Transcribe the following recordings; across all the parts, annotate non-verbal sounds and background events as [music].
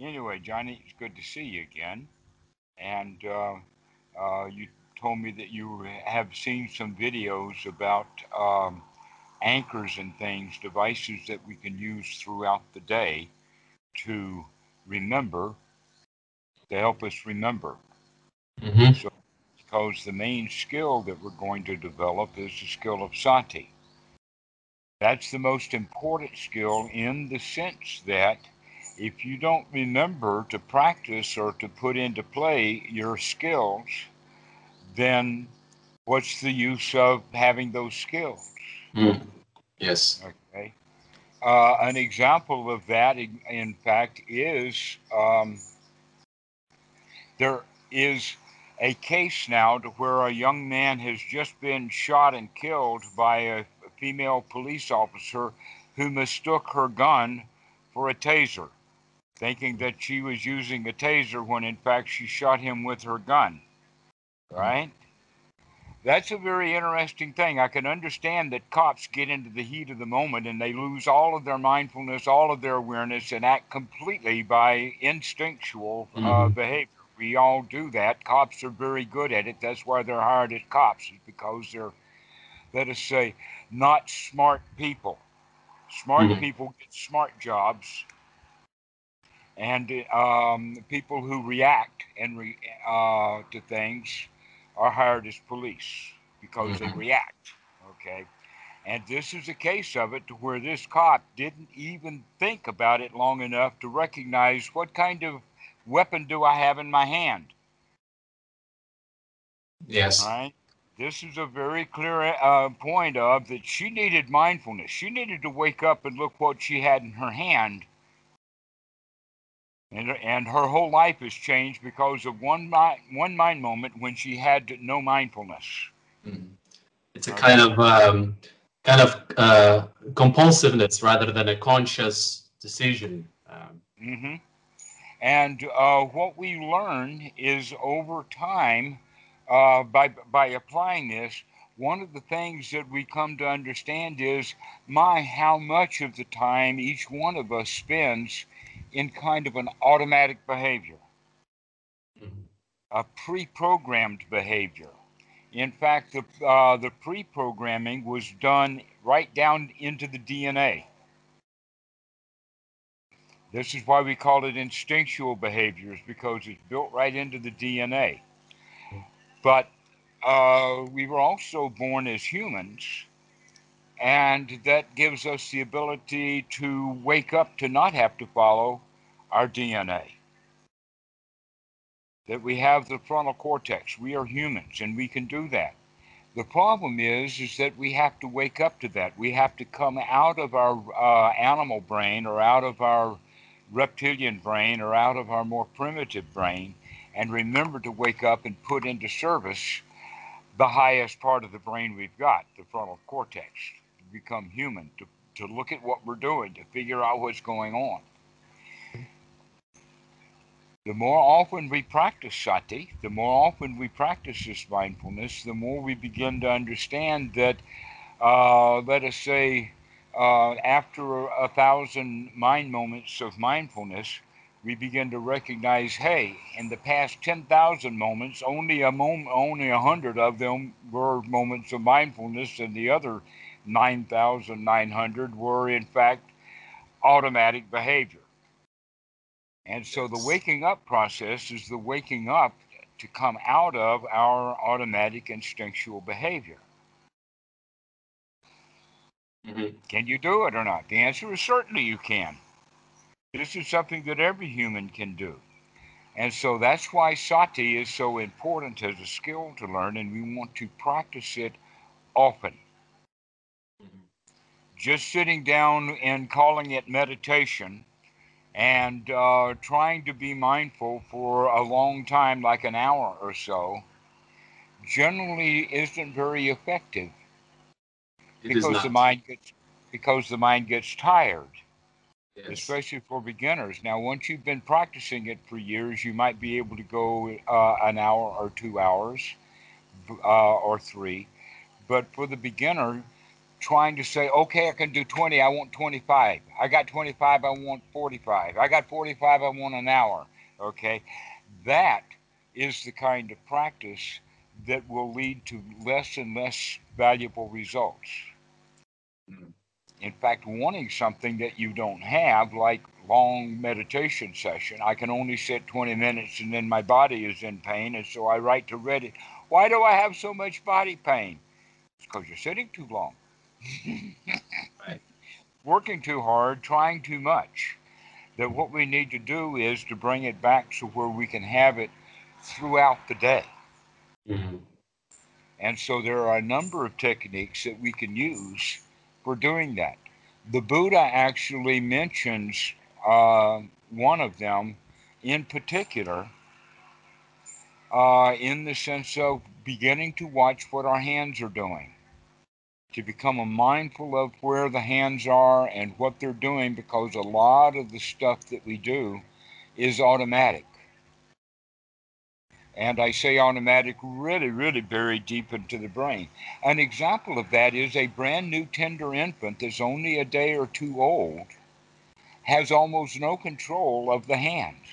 anyway, Joni, it's good to see you again. And uh, uh, you told me that you have seen some videos about um, anchors and things, devices that we can use throughout the day to remember, to help us remember. Mm-hmm. So, because the main skill that we're going to develop is the skill of sati. That's the most important skill in the sense that if you don't remember to practice or to put into play your skills, then what's the use of having those skills? Mm. Yes. Okay. Uh, an example of that, in fact, is um, there is a case now to where a young man has just been shot and killed by a female police officer who mistook her gun for a taser thinking that she was using a taser when in fact she shot him with her gun. Right? That's a very interesting thing. I can understand that cops get into the heat of the moment and they lose all of their mindfulness, all of their awareness, and act completely by instinctual uh, mm-hmm. behavior. We all do that. Cops are very good at it. That's why they're hired as cops, is because they're, let us say, not smart people. Smart mm-hmm. people get smart jobs, and um, people who react and re, uh, to things are hired as police because mm-hmm. they react. Okay, and this is a case of it to where this cop didn't even think about it long enough to recognize what kind of weapon do I have in my hand. Yes. Right. This is a very clear uh, point of that she needed mindfulness. She needed to wake up and look what she had in her hand and, and her whole life has changed because of one mind, one mind moment when she had no mindfulness. Mm. It's a kind of um, kind of uh, compulsiveness rather than a conscious decision. Um, mm-hmm. And uh, what we learn is over time, uh, by by applying this, one of the things that we come to understand is my how much of the time each one of us spends in kind of an automatic behavior, mm-hmm. a pre programmed behavior. In fact, the, uh, the pre programming was done right down into the DNA. This is why we call it instinctual behaviors because it's built right into the DNA. But uh, we were also born as humans and that gives us the ability to wake up to not have to follow our DNA. That we have the frontal cortex. We are humans and we can do that. The problem is, is that we have to wake up to that. We have to come out of our uh, animal brain or out of our reptilian brain or out of our more primitive brain and remember to wake up and put into service the highest part of the brain we've got, the frontal cortex become human, to, to look at what we're doing, to figure out what's going on. The more often we practice sati, the more often we practice this mindfulness, the more we begin to understand that, uh, let us say, uh, after a thousand mind moments of mindfulness, we begin to recognize, hey, in the past 10,000 moments, only a moment, only a hundred of them were moments of mindfulness, and the other 9,900 were in fact automatic behavior. And so the waking up process is the waking up to come out of our automatic instinctual behavior. Mm-hmm. Can you do it or not? The answer is certainly you can. This is something that every human can do. And so that's why sati is so important as a skill to learn, and we want to practice it often just sitting down and calling it meditation and uh, trying to be mindful for a long time, like an hour or so, generally isn't very effective it because the mind gets because the mind gets tired. Yes. Especially for beginners. Now, once you've been practicing it for years, you might be able to go uh, an hour or two hours uh, or three. But for the beginner, trying to say, okay, I can do 20, I want 25. I got 25, I want 45. I got 45, I want an hour. Okay, that is the kind of practice that will lead to less and less valuable results. Mm. In fact, wanting something that you don't have, like long meditation session, I can only sit 20 minutes and then my body is in pain, and so I write to Reddit, why do I have so much body pain? It's because you're sitting too long. Right. Working too hard, trying too much. That what we need to do is to bring it back to where we can have it throughout the day. Mm-hmm. And so there are a number of techniques that we can use for doing that. The Buddha actually mentions uh, one of them in particular uh, in the sense of beginning to watch what our hands are doing, to become mindful of where the hands are and what they're doing because a lot of the stuff that we do is automatic and I say automatic, really, really buried deep into the brain. An example of that is a brand new tender infant that's only a day or two old has almost no control of the hands.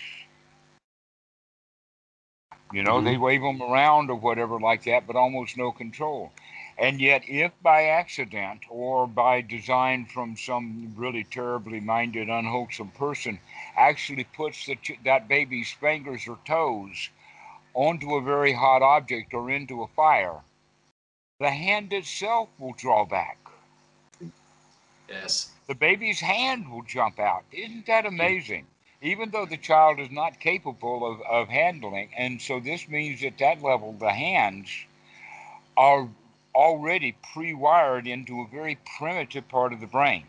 You know, mm-hmm. they wave them around or whatever like that, but almost no control. And yet, if by accident or by design from some really terribly minded, unwholesome person actually puts the, that baby's fingers or toes onto a very hot object or into a fire, the hand itself will draw back. Yes. The baby's hand will jump out. Isn't that amazing? Even though the child is not capable of, of handling. And so this means at that level, the hands are already pre wired into a very primitive part of the brain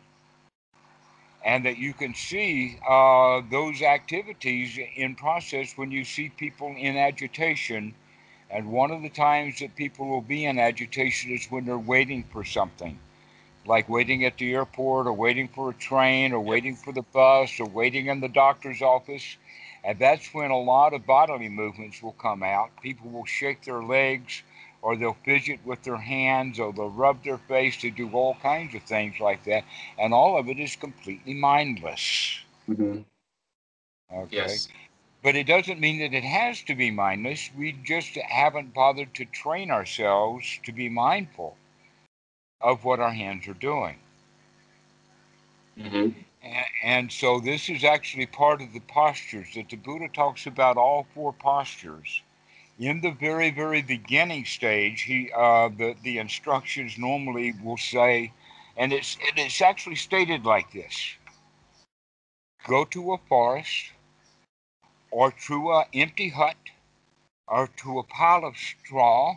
and that you can see uh, those activities in process when you see people in agitation. And one of the times that people will be in agitation is when they're waiting for something, like waiting at the airport, or waiting for a train, or waiting for the bus, or waiting in the doctor's office. And that's when a lot of bodily movements will come out. People will shake their legs, or they'll fidget with their hands, or they'll rub their face to do all kinds of things like that. And all of it is completely mindless. Mm-hmm. Okay. Yes. But it doesn't mean that it has to be mindless. We just haven't bothered to train ourselves to be mindful of what our hands are doing. Mm-hmm. And, and so this is actually part of the postures that the Buddha talks about all four postures in the very, very beginning stage, he uh, the the instructions normally will say, and it's it's actually stated like this: Go to a forest, or to an empty hut, or to a pile of straw,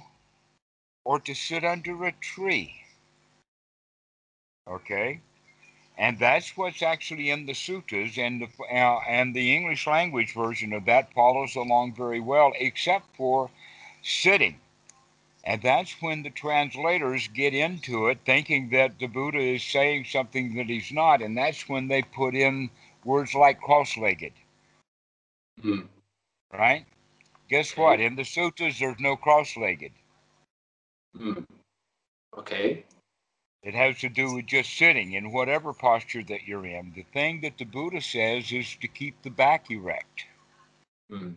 or to sit under a tree. Okay, and that's what's actually in the suttas, and the uh, and the English language version of that follows along very well, except for sitting. And that's when the translators get into it, thinking that the Buddha is saying something that he's not, and that's when they put in words like cross-legged. Mm. Right? Guess what? In the suttas, there's no cross-legged. Mm. Okay. It has to do with just sitting in whatever posture that you're in. The thing that the Buddha says is to keep the back erect. Mm.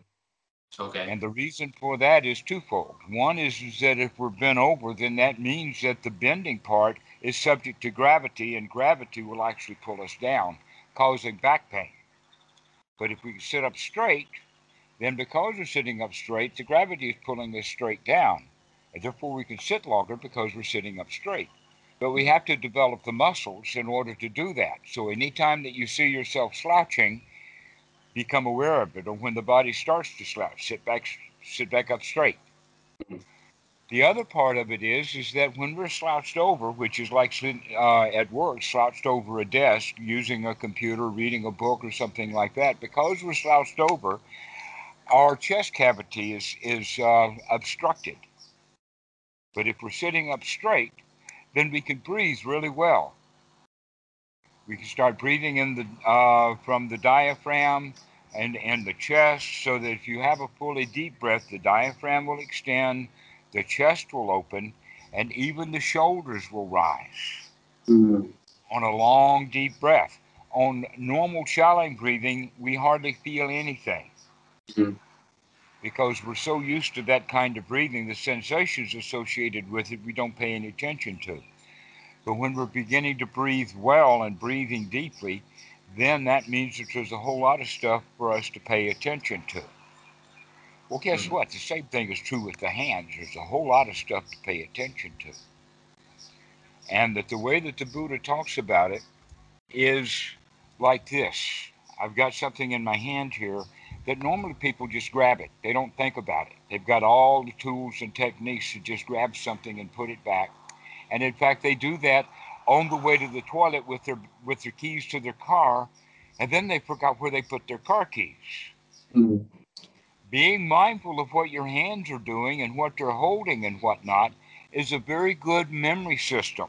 Okay. And the reason for that is twofold. One is, is that if we're bent over, then that means that the bending part is subject to gravity, and gravity will actually pull us down, causing back pain. But if we sit up straight, then because we're sitting up straight, the gravity is pulling us straight down. And therefore, we can sit longer because we're sitting up straight. But we have to develop the muscles in order to do that. So anytime that you see yourself slouching, become aware of it. Or when the body starts to slouch, sit back, sit back up straight. The other part of it is, is that when we're slouched over, which is like uh, at work, slouched over a desk, using a computer, reading a book, or something like that, because we're slouched over, our chest cavity is is uh, obstructed. But if we're sitting up straight, then we can breathe really well. We can start breathing in the uh, from the diaphragm and, and the chest so that if you have a fully deep breath, the diaphragm will extend, the chest will open, and even the shoulders will rise. mm. on a long, deep breath. On normal shallow breathing, we hardly feel anything. Mm. Because we're so used to that kind of breathing, the sensations associated with it, we don't pay any attention to. But when we're beginning to breathe well and breathing deeply, then that means that there's a whole lot of stuff for us to pay attention to. Well, guess hmm. what? The same thing is true with the hands. There's a whole lot of stuff to pay attention to. And that the way that the Buddha talks about it is like this I've got something in my hand here that normally people just grab it. They don't think about it. They've got all the tools and techniques to just grab something and put it back. And in fact, they do that on the way to the toilet with their with their keys to their car, and then they forgot where they put their car keys. Mm-hmm. Being mindful of what your hands are doing and what they're holding and whatnot is a very good memory system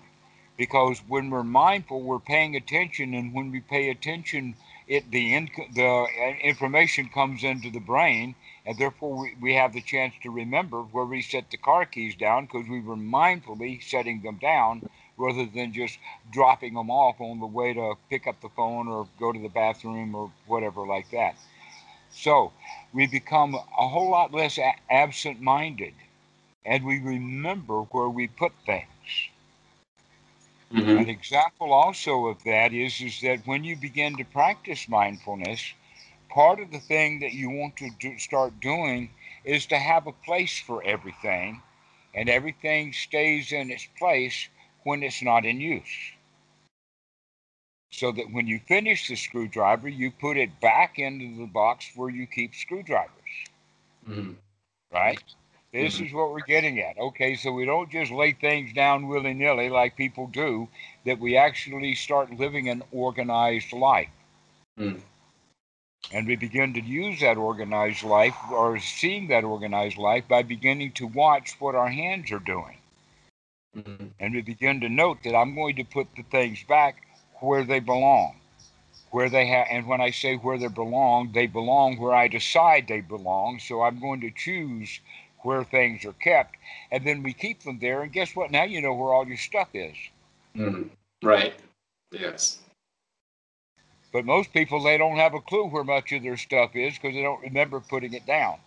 because when we're mindful, we're paying attention, and when we pay attention, it the in, the information comes into the brain, and therefore we, we have the chance to remember where we set the car keys down because we were mindfully setting them down rather than just dropping them off on the way to pick up the phone or go to the bathroom or whatever like that. So we become a whole lot less absent minded and we remember where we put things. Mm-hmm. An example also of that is, is that when you begin to practice mindfulness, part of the thing that you want to do, start doing is to have a place for everything, and everything stays in its place when it's not in use. So that when you finish the screwdriver, you put it back into the box where you keep screwdrivers. Mm-hmm. Right? This mm-hmm. is what we're getting at. Okay, so we don't just lay things down willy nilly like people do, that we actually start living an organized life. Mm. And we begin to use that organized life or seeing that organized life by beginning to watch what our hands are doing. Mm-hmm. And we begin to note that I'm going to put the things back where they belong. Where they have, and when I say where they belong, they belong where I decide they belong. So I'm going to choose where things are kept, and then we keep them there. And guess what? Now you know where all your stuff is. Mm, right. Yes. But most people, they don't have a clue where much of their stuff is because they don't remember putting it down.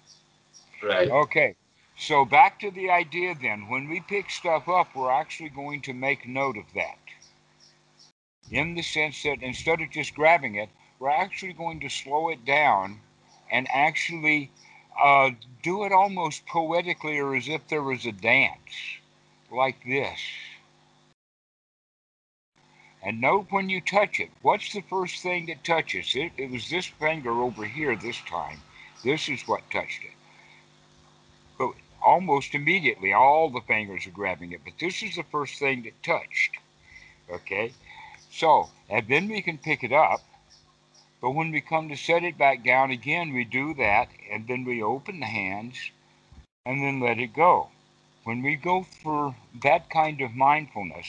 Right. Okay. So back to the idea then. When we pick stuff up, we're actually going to make note of that. In the sense that instead of just grabbing it, we're actually going to slow it down and actually uh, do it almost poetically or as if there was a dance, like this. And note when you touch it, what's the first thing that touches it? It was this finger over here this time. This is what touched it. But almost immediately, all the fingers are grabbing it. But this is the first thing that touched. Okay? So, and then we can pick it up but when we come to set it back down again, we do that and then we open the hands and then let it go. When we go for that kind of mindfulness,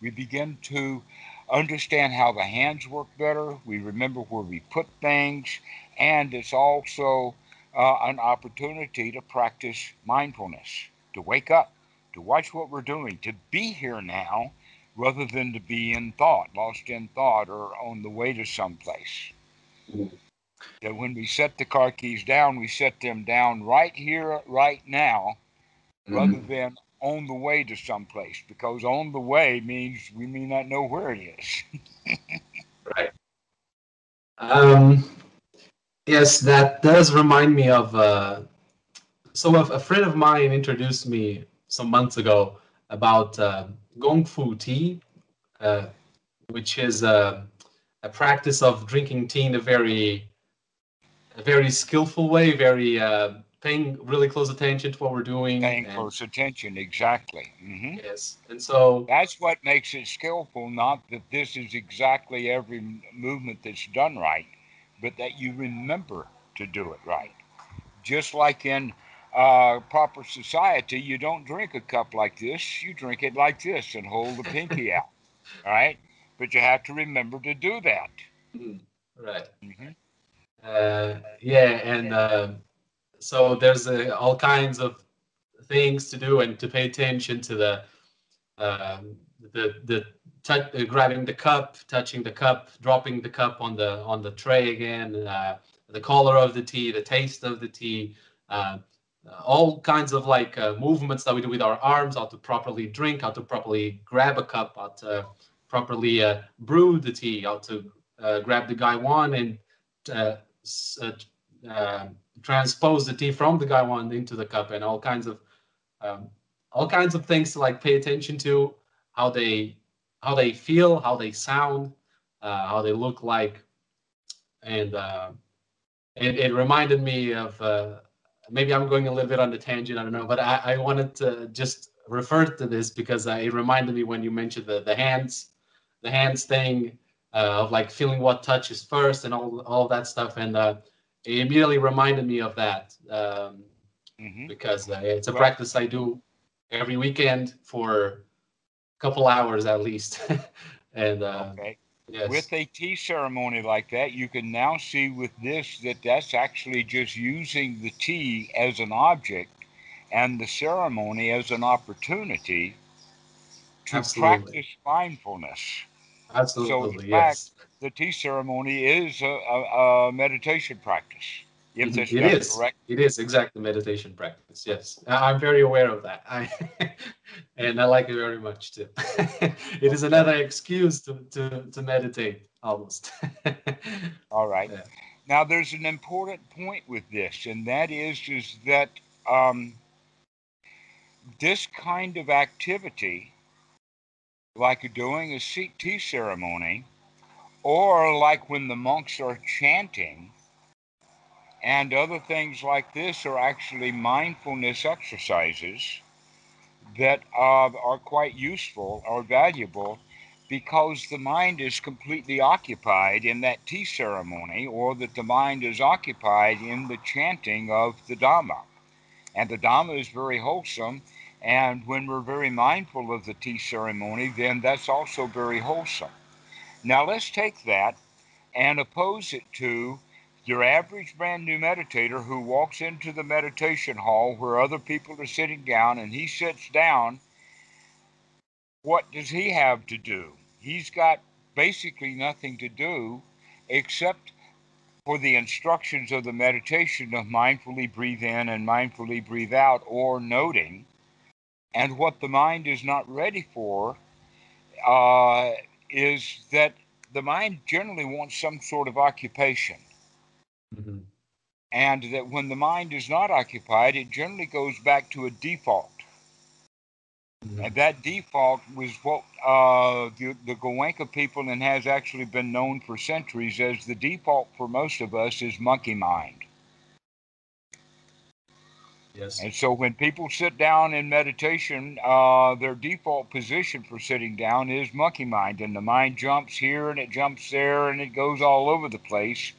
we begin to understand how the hands work better. We remember where we put things, and it's also uh, an opportunity to practice mindfulness, to wake up, to watch what we're doing, to be here now rather than to be in thought, lost in thought, or on the way to someplace. That when we set the car keys down, we set them down right here, right now, mm-hmm. rather than on the way to someplace, because on the way means we may not know where it is. right. Um, yes, that does remind me of. Uh, so, a, a, friend of mine introduced me some months ago about uh, Gong Fu tea, uh, which is uh, a practice of drinking tea in a very a very skillful way, very uh, paying really close attention to what we're doing. Paying and, close attention, exactly. Mm-hmm. Yes, and so that's what makes it skillful. Not that this is exactly every movement that's done right, but that you remember to do it right. Just like in uh, proper society, you don't drink a cup like this. You drink it like this and hold the pinky [laughs] out. All right but you have to remember to do that. Mm, right. Mm-hmm. Uh, yeah, and uh, so there's uh, all kinds of things to do and to pay attention to the um, the the touch, uh, grabbing the cup, touching the cup, dropping the cup on the on the tray again, uh, the color of the tea, the taste of the tea, uh, all kinds of like uh, movements that we do with our arms, how to properly drink, how to properly grab a cup, how to properly uh, brew the tea, how to uh, grab the gaiwan and transpose the tea from the gaiwan into the cup, and all kinds of um, all kinds of things to like pay attention to, how they how they feel, how they sound, uh, how they look like, and uh, it, it reminded me of uh, maybe I'm going a little bit on the tangent. I don't know, but I, I wanted to just refer to this because it reminded me when you mentioned the the hands, the hands thing uh, of like feeling what touches first and all all that stuff, and uh, it immediately reminded me of that um, mm-hmm. because uh, it's a well, practice I do every weekend for a couple hours at least. [laughs] and uh, okay. Yes. With a tea ceremony like that, you can now see with this that that's actually just using the tea as an object and the ceremony as an opportunity to Absolutely. practice mindfulness. Absolutely. So, in yes. fact, the tea ceremony is a, a, a meditation practice. If this it is correct. It is exactly meditation practice. Yes, I'm very aware of that. I, [laughs] and I like it very much too. [laughs] it is another excuse to, to, to meditate almost. [laughs] All right. Yeah. Now there's an important point with this, and that is is that um, this kind of activity, like doing a tea ceremony, or like when the monks are chanting and other things like this are actually mindfulness exercises that uh, are quite useful or valuable because the mind is completely occupied in that tea ceremony or that the mind is occupied in the chanting of the Dhamma. And the Dhamma is very wholesome. And when we're very mindful of the tea ceremony, then that's also very wholesome. Now let's take that and oppose it to your average brand new meditator who walks into the meditation hall where other people are sitting down and he sits down, what does he have to do? He's got basically nothing to do except for the instructions of the meditation of mindfully breathe in and mindfully breathe out or noting. And what the mind is not ready for uh, is that the mind generally wants some sort of occupation. Mm-hmm. And that when the mind is not occupied, it generally goes back to a default. Mm-hmm. And that default was what uh, the, the Goenka people, and has actually been known for centuries as the default for most of us, is monkey mind. Yes. And so when people sit down in meditation, uh, their default position for sitting down is monkey mind. And the mind jumps here and it jumps there and it goes all over the place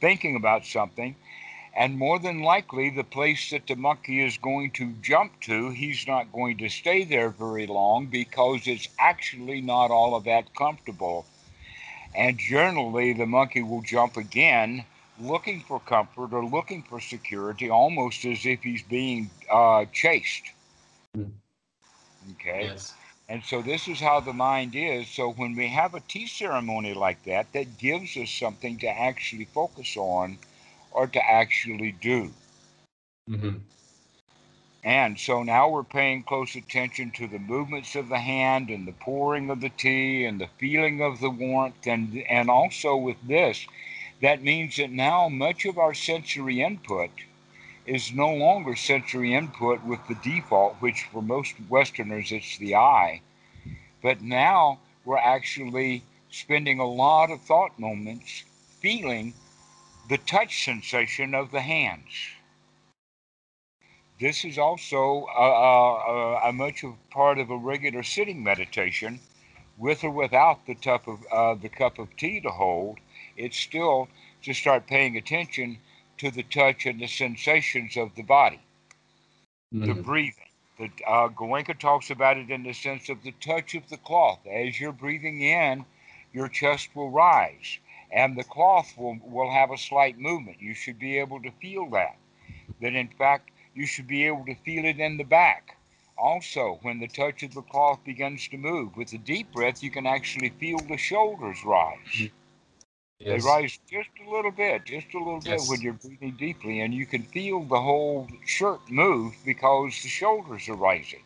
thinking about something. And more than likely, the place that the monkey is going to jump to, he's not going to stay there very long because it's actually not all of that comfortable. And generally, the monkey will jump again looking for comfort or looking for security, almost as if he's being uh, chased. Hmm. Okay. Yes. And so this is how the mind is. So when we have a tea ceremony like that, that gives us something to actually focus on or to actually do. Mm-hmm. And so now we're paying close attention to the movements of the hand and the pouring of the tea and the feeling of the warmth. And, and also with this, that means that now much of our sensory input is no longer sensory input with the default, which for most Westerners it's the eye. But now we're actually spending a lot of thought moments feeling the touch sensation of the hands. This is also a, a, a much of part of a regular sitting meditation, with or without the of uh, the cup of tea to hold. It's still to start paying attention to the touch and the sensations of the body, mm-hmm. the breathing. The uh, Goenka talks about it in the sense of the touch of the cloth. As you're breathing in, your chest will rise, and the cloth will, will have a slight movement. You should be able to feel that. That in fact, you should be able to feel it in the back Also, when the touch of the cloth begins to move, with a deep breath, you can actually feel the shoulders rise. Yes. They rise just a little bit, just a little Yes. bit when you're breathing deeply, and you can feel the whole shirt move because the shoulders are rising.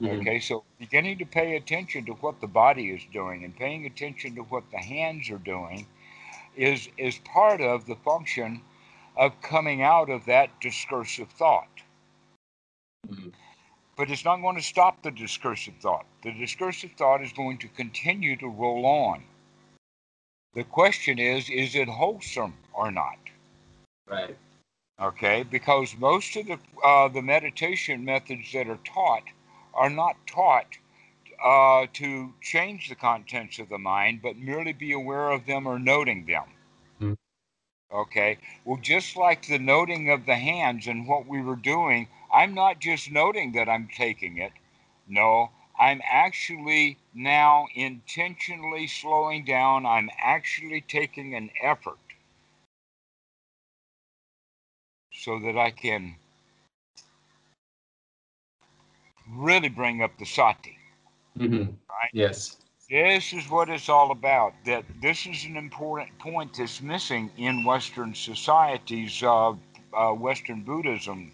Mhm. Okay, so beginning to pay attention to what the body is doing and paying attention to what the hands are doing is is part of the function of coming out of that discursive thought. Mhm. But it's not going to stop the discursive thought. The discursive thought is going to continue to roll on. The question is, is it wholesome or not? Right. Okay, because most of the uh, the meditation methods that are taught are not taught uh, to change the contents of the mind, but merely be aware of them or noting them. Mhm. Okay, well, just like the noting of the hands and what we were doing, I'm not just noting that I'm taking it. No, I'm actually now intentionally slowing down. I'm actually taking an effort so that I can really bring up the sati. Mhm. Right. Yes. This is what it's all about. That this is an important point that's missing in Western societies, uh, uh, Western Buddhism,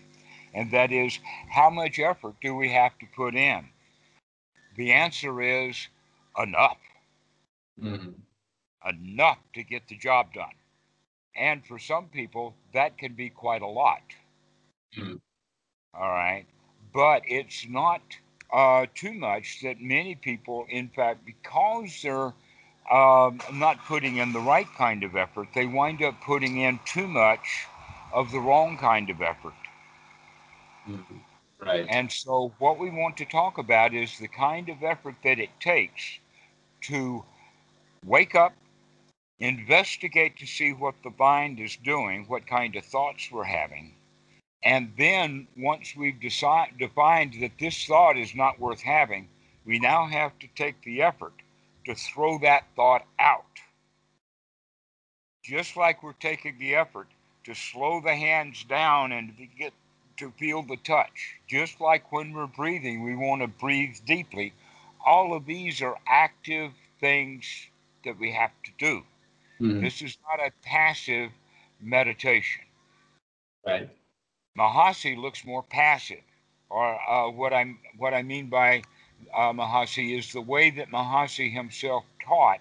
and that is how much effort do we have to put in? The answer is enough, Mhm. enough to get the job done. And for some people, that can be quite a lot. Mhm. All right. But it's not uh, too much that many people, in fact, because they're um, not putting in the right kind of effort, they wind up putting in too much of the wrong kind of effort. Mhm. Right. And so, what we want to talk about is the kind of effort that it takes to wake up, investigate to see what the mind is doing, what kind of thoughts we're having. And then, once we've decide, defined that this thought is not worth having, we now have to take the effort to throw that thought out. Just like we're taking the effort to slow the hands down and get to feel the touch. Just like when we're breathing, we want to breathe deeply. All of these are active things that we have to do. Mhm. This is not a passive meditation. Right. Mahasi looks more passive, or uh, what I what I mean by uh, Mahasi is the way that Mahasi himself taught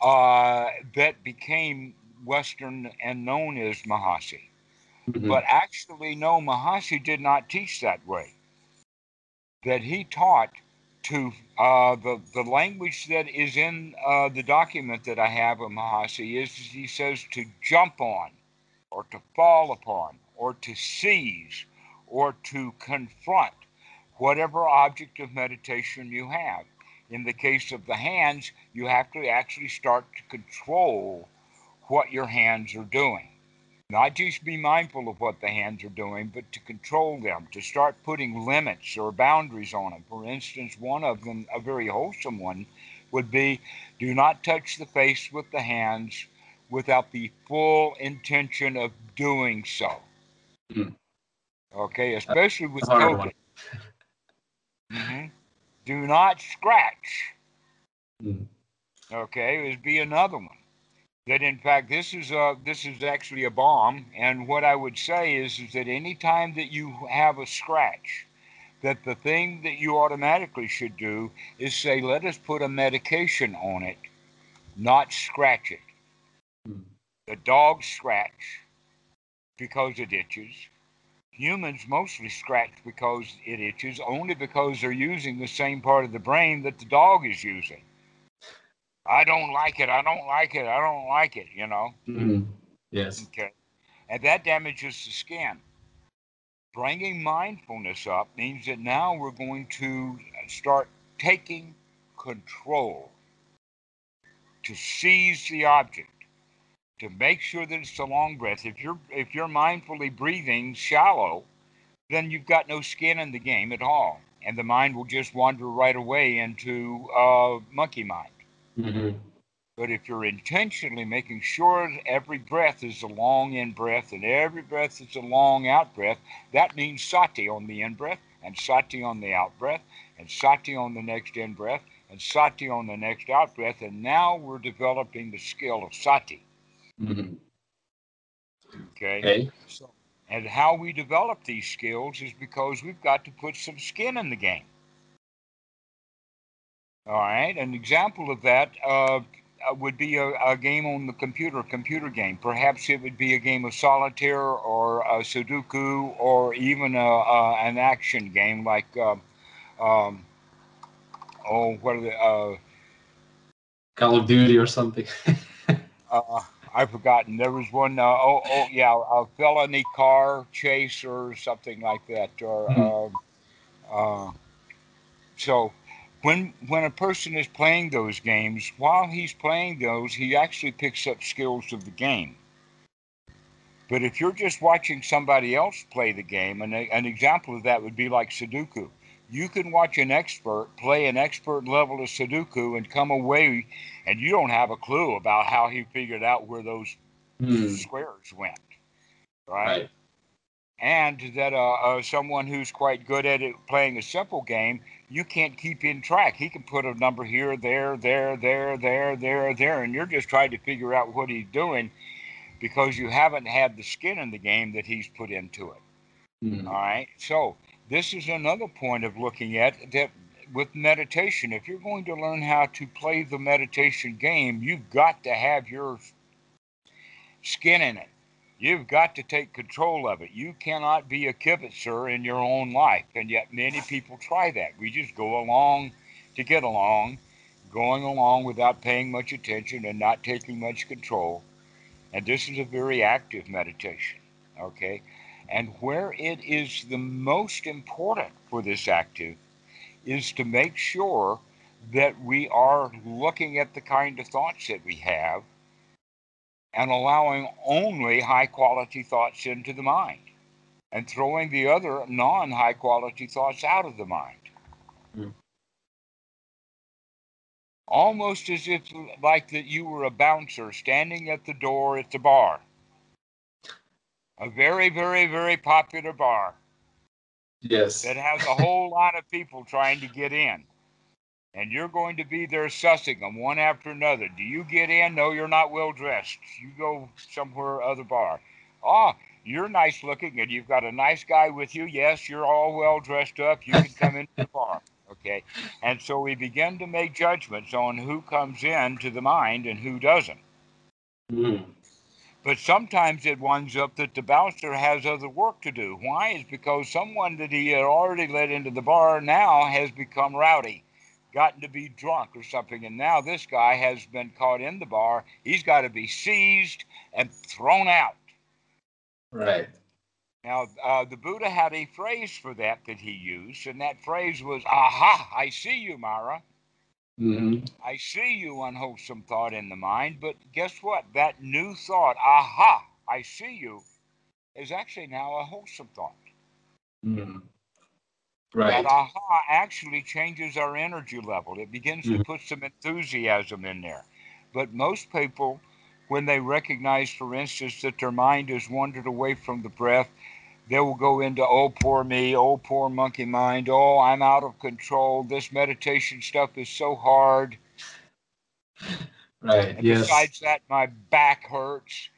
uh, that became Western and known as Mahasi. Mhm. But actually, no, Mahasi did not teach that way. That he taught to uh, the the language that is in uh, the document that I have of Mahasi is he says to jump on, or to fall upon, or to seize, or to confront whatever object of meditation you have. In the case of the hands, you have to actually start to control what your hands are doing. Not just be mindful of what the hands are doing, but to control them, to start putting limits or boundaries on them. For instance, one of them, a very wholesome one, would be do not touch the face with the hands without the full intention of doing so. Mhm. Okay, especially with COVID. one. [laughs] hmm Do not scratch. Mhm. Okay, is be another one. That in fact this is a this is actually a bomb, and what I would say is is that any time that you have a scratch, that the thing that you automatically should do is say, let us put a medication on it, not scratch it. Mhm. The dogs scratch because it itches. Humans mostly scratch because it itches, only because they're using the same part of the brain that the dog is using. I don't like it. I don't like it. I don't like it. You know. Mhm. Yes. Okay. And that damages the skin. Bringing mindfulness up means that now we're going to start taking control to seize the object, to make sure that it's a long breath. If you're if you're mindfully breathing shallow, then you've got no skin in the game at all, and the mind will just wander right away into uh, monkey mind. Mhm. But if you're intentionally making sure that every breath is a long in breath and every breath is a long out breath, that means sati on the in breath and sati on the out breath, and sati on the next in breath, and sati on the next out breath. And now we're developing the skill of sati. Mm-hmm. Okay. Okay. So, and how we develop these skills is because we've got to put some skin in the game. All right. An example of that uh, uh, would be a, a, game on the computer, a computer game. Perhaps it would be a game of solitaire or a Sudoku or even a, a an action game like, uh, um, oh, what are the. Uh, Call of Duty or something. [laughs] uh, I've forgotten. There was one, uh, oh, oh, yeah, a felony car chase or something like that. Or, mm-hmm. uh, so when when a person is playing those games, while he's playing those, he actually picks up skills of the game. But if you're just watching somebody else play the game, and a, an example of that would be like Sudoku. You can watch an expert play an expert level of Sudoku and come away, and you don't have a clue about how he figured out where those mm. squares went, right? right? And that uh, uh, someone who's quite good at it playing a simple game you can't keep in track. He can put a number here, there, there, there, there, there, there, and you're just trying to figure out what he's doing because you haven't had the skin in the game that he's put into it. Mm-hmm. All right. So this is another point of looking at that with meditation. If you're going to learn how to play the meditation game, you've got to have your skin in it. You've got to take control of it. You cannot be a kibitzer in your own life. And yet, many people try that. We just go along to get along, going along without paying much attention and not taking much control. And this is a very active meditation. Okay? And where it is the most important for this active is to make sure that we are looking at the kind of thoughts that we have and allowing only high quality thoughts into the mind and throwing the other non high quality thoughts out of the mind. Mm. Almost as if, like that, you were a bouncer standing at the door at the bar. A very, very, very popular bar. Yes. That has a whole lot of people trying to get in and you're going to be there sussing them one after another. Do you get in? No, you're not well dressed. You go somewhere other bar. Ah, you're nice looking and you've got a nice guy with you. Yes, you're all well dressed up. You can come into the bar. Okay. And so we begin to make judgments on who comes in to the mind and who doesn't. Mm. But sometimes it winds up that the bouncer has other work to do. Why? Is because someone that he had already let into the bar now has become rowdy gotten to be drunk or something, and now this guy has been caught in the bar. He's got to be seized and thrown out. Right. Now, uh, the Buddha had a phrase for that that he used, and that phrase was, Aha, I see you, Mara. Mm-hmm. I see you, unwholesome thought in the mind, but guess what? That new thought, Aha, I see you, is actually now a wholesome thought. Mm-hmm. Right. That aha actually changes our energy level. It begins mm-hmm. to put some enthusiasm in there. But most people, when they recognize, for instance, that their mind has wandered away from the breath, they will go into, oh, poor me, oh, poor monkey mind, oh, I'm out of control. This meditation stuff is so hard. Right. And yes. besides that, my back hurts.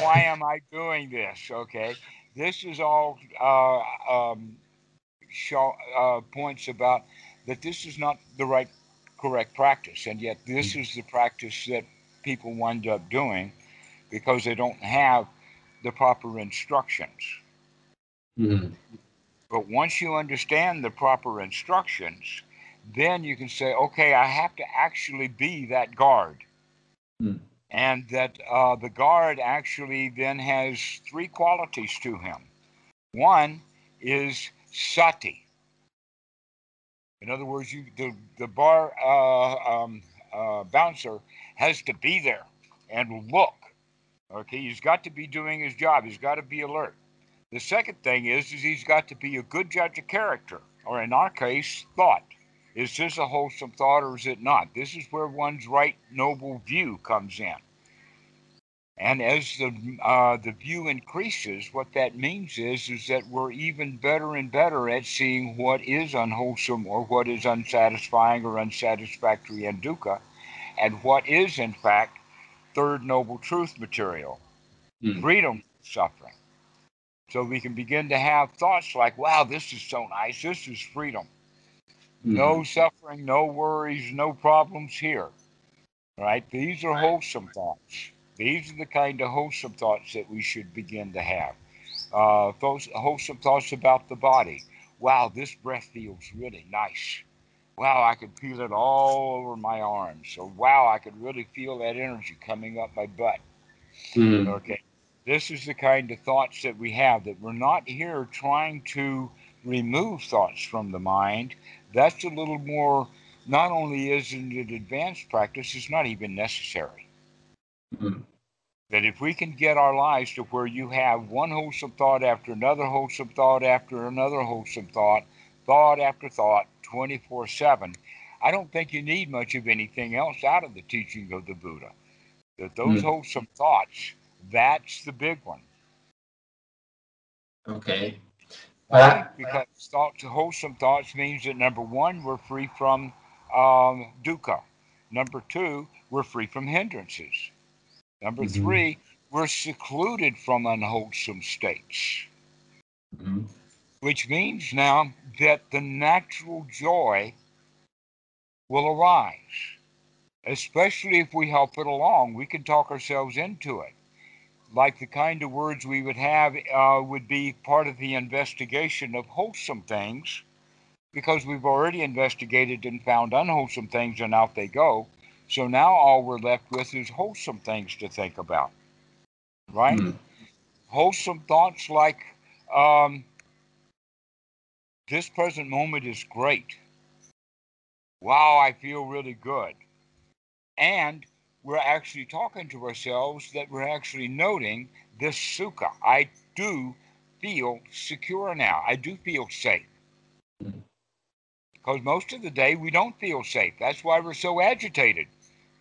Why am I doing this? Okay. This is all uh, um, show, uh, points about that this is not the right, correct practice, and yet this mm-hmm. is the practice that people wind up doing because they don't have the proper instructions. Mm-hmm. But once you understand the proper instructions, then you can say, okay, I have to actually be that guard. Mm. And that uh, the guard actually then has three qualities to him. One is sati. In other words, you the the bar uh, um, uh, bouncer has to be there and look. Okay, he's got to be doing his job. He's got to be alert. The second thing is, is he's got to be a good judge of character, or in our case, thought. Is this a wholesome thought or is it not? This is where one's right noble view comes in. And as the uh, the view increases, what that means is is that we're even better and better at seeing what is unwholesome or what is unsatisfying or unsatisfactory in dukkha, and what is in fact third noble truth material, mm. freedom suffering. So we can begin to have thoughts like, "Wow, this is so nice. This is freedom. Mm. No suffering, no worries, no problems here." Right? These are wholesome thoughts. These are the kind of wholesome thoughts that we should begin to have. Uh, those wholesome thoughts about the body. Wow, this breath feels really nice. Wow, I can feel it all over my arms. So, wow, I could really feel that energy coming up my butt. Mm. Okay. This is the kind of thoughts that we have, that we're not here trying to remove thoughts from the mind. That's a little more, not only isn't it advanced practice, it's not even necessary. Mm-hmm. That if we can get our lives to where you have one wholesome thought after another wholesome thought after another wholesome thought, thought after thought, 24 7, I don't think you need much of anything else out of the teaching of the Buddha. That those mm. wholesome thoughts, that's the big one. Okay. Because thoughts, wholesome thoughts means that number one, we're free from um, dukkha. Number two, we're free from hindrances. Number mm-hmm. three, we're secluded from unwholesome states. Mm-hmm. Which means now that the natural joy will arise, especially if we help it along. We can talk ourselves into it. Like the kind of words we would have uh, would be part of the investigation of wholesome things, because we've already investigated and found unwholesome things, and out they go. So now all we're left with is wholesome things to think about, right? Mm. Wholesome thoughts like um, this present moment is great. Wow, I feel really good. And we're actually talking to ourselves that we're actually noting this sukha. I do feel secure now. I do feel safe. Because most of the day we don't feel safe. That's why we're so agitated.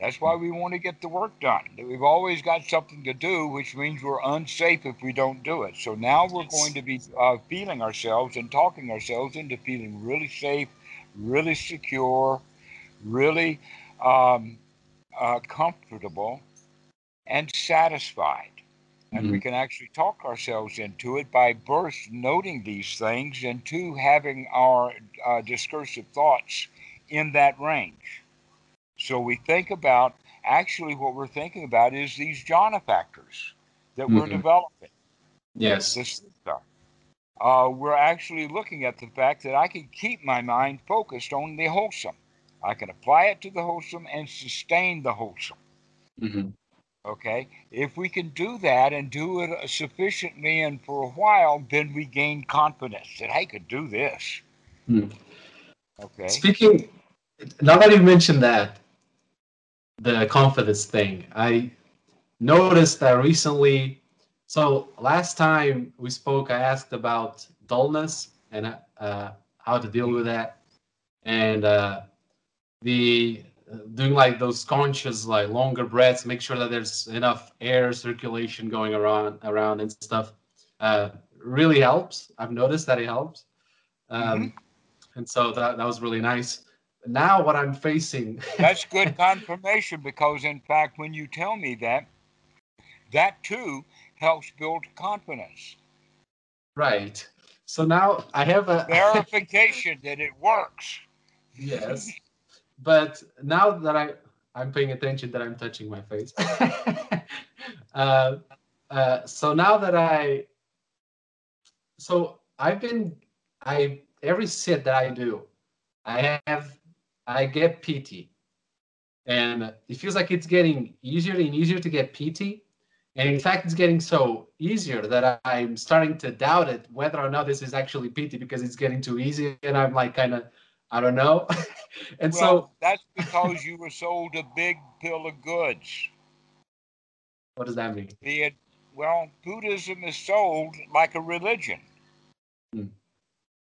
That's why we want to get the work done. We've always got something to do, which means we're unsafe if we don't do it. So now we're going to be uh, feeling ourselves and talking ourselves into feeling really safe, really secure, really um, uh, comfortable, and satisfied. And mm-hmm. we can actually talk ourselves into it by first noting these things and two, having our uh, discursive thoughts in that range. So we think about actually what we're thinking about is these jhana factors that mm-hmm. we're developing. Yes. This, uh, we're actually looking at the fact that I can keep my mind focused on the wholesome. I can apply it to the wholesome and sustain the wholesome. Mm-hmm. Okay? If we can do that and do it sufficiently and for a while, then we gain confidence that I could do this. Mm. Okay. Speaking, now that you mentioned that, the confidence thing. I noticed that recently. So last time we spoke, I asked about dullness and uh, how to deal with that, and uh, the doing like those conscious, like longer breaths, make sure that there's enough air circulation going around around and stuff. Uh, really helps. I've noticed that it helps, um, mm-hmm. and so that that was really nice now what I'm facing. [laughs] That's good confirmation because, in fact, when you tell me that, that too helps build confidence. Right. So now I have a [laughs] verification that it works. Yes. [laughs] But now that I I'm paying attention that I'm touching my face. uh, uh, so now that I so I've been I every sit that I do, I have I get piti. And it feels like it's getting easier and easier to get piti. And in fact, it's getting so easier that I'm starting to doubt it whether or not this is actually piti because it's getting too easy. And I'm like, kind of, I don't know. [laughs] and well, so that's because you were sold a big bill of goods. What does that mean? The, well, Buddhism is sold like a religion. Hmm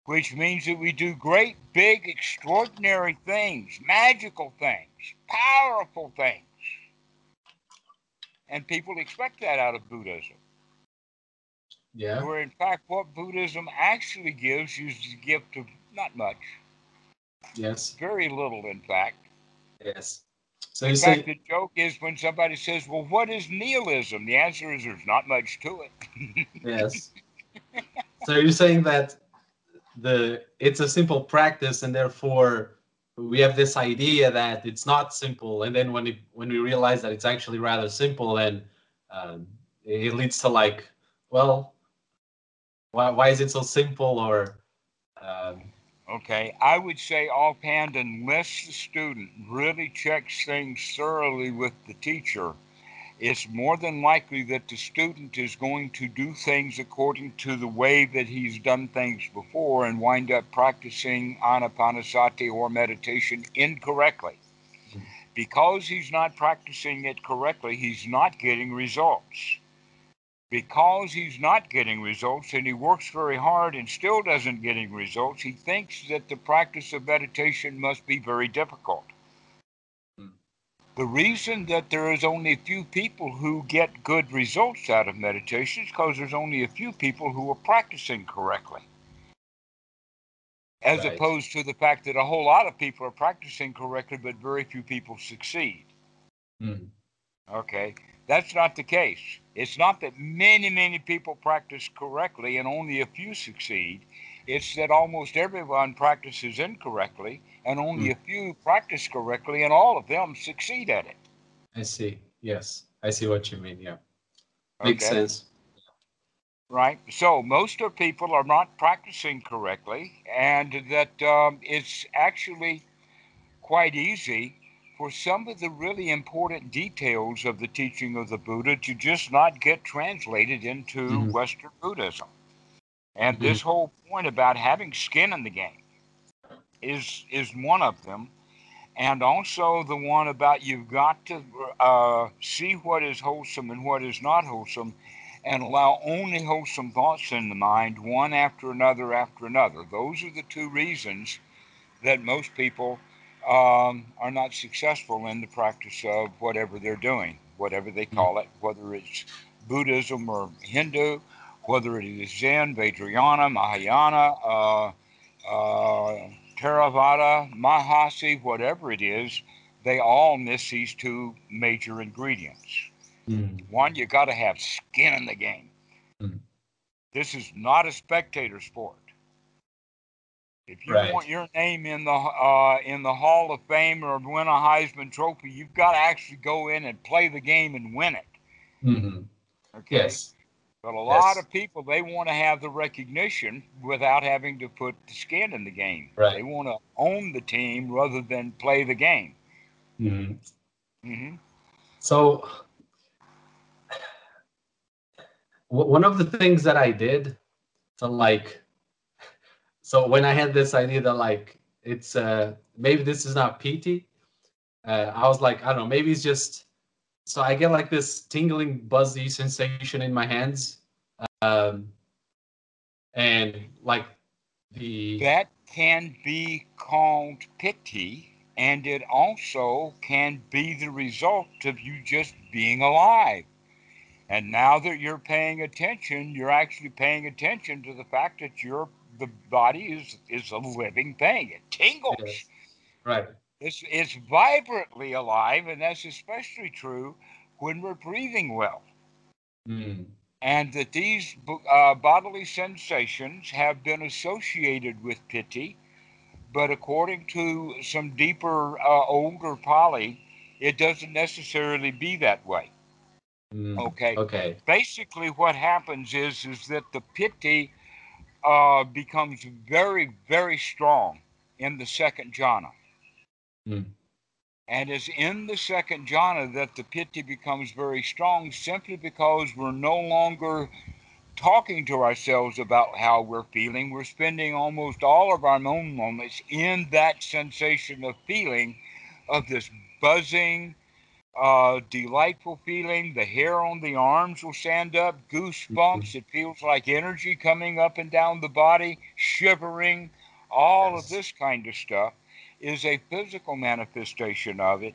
which means that we do great, big, extraordinary things, magical things, powerful things. And people expect that out of Buddhism. Yeah. Where in fact, what Buddhism actually gives is the gift of not much. Yes. Very little, in fact. Yes. So in you fact, say the joke is when somebody says, "Well, what is nihilism?" The answer is there's not much to it. [laughs] yes. So you're saying that the it's a simple practice and therefore we have this idea that it's not simple. And then when it when we realize that it's actually rather simple then um, it leads to like well why, why is it so simple? Or um, Okay, I would say offhand, unless the student really checks things thoroughly with the teacher, it's more than likely that the student is going to do things according to the way that he's done things before and wind up practicing anapanasati or meditation incorrectly. Because he's not practicing it correctly, he's not getting results because he's not getting results and he works very hard and still doesn't getting results, he thinks that the practice of meditation must be very difficult. The reason that there is only a few people who get good results out of meditation is because there's only a few people who are practicing correctly. As Right. opposed to the fact that a whole lot of people are practicing correctly, but very few people succeed. hmm, Okay, that's not the case. It's not that many, many people practice correctly and only a few succeed. It's that almost everyone practices incorrectly and only Hmm. a few practice correctly and all of them succeed at it. I see yes I see what you mean yeah makes Okay? sense Right? So most of people are not practicing correctly, and that um, it's actually quite easy for some of the really important details of the teaching of the Buddha to just not get translated into Mhm. Western Buddhism. And Mhm. this whole point about having skin in the game is is one of them, and also the one about you've got to uh, see what is wholesome and what is not wholesome, and allow only wholesome thoughts in the mind, one after another after another. Those are the two reasons that most people um, are not successful in the practice of whatever they're doing, whatever they call it, whether it's Buddhism or Hindu, whether it is Zen, Vajrayana, Mahayana, uh, uh, Theravada, Mahasi, whatever it is, they all miss these two major ingredients. Hmm, One, you got to have skin in the game. Mhm. This is not a spectator sport. If you Right. want your name in the uh, in the Hall of Fame or win a Heisman Trophy, you've got to actually go in and play the game and win it. hmm Okay. yes But a lot Yes. of people they want to have the recognition without having to put the skin in the game. Right. They want to own the team rather than play the game. hmm hmm So, w- one of the things that I did to like, so when I had this idea that like it's uh maybe this is not piti, uh, I was like I don't know maybe it's just so I get like this tingling buzzy sensation in my hands, um, and like the That can be called piti, and it also can be the result of you just being alive. And now that you're paying attention, you're actually paying attention to the fact that your the body is is a living thing. It tingles. right It's it's vibrantly alive, and that's especially true when we're breathing well. Mm, and that these uh, bodily sensations have been associated with piti, but according to some deeper, uh, older Pali, it doesn't necessarily be that way. mm, Okay. okay Basically, what happens is is that the piti uh, becomes very, very strong in the second jhana. Mm. And it's in the second jhana that the piti becomes very strong simply because we're no longer talking to ourselves about how we're feeling. We're spending almost all of our own moments in that sensation of feeling, of this buzzing, uh, delightful feeling. The hair on the arms will stand up, goosebumps. It feels like energy coming up and down the body, shivering. All of this kind of stuff is a physical manifestation of it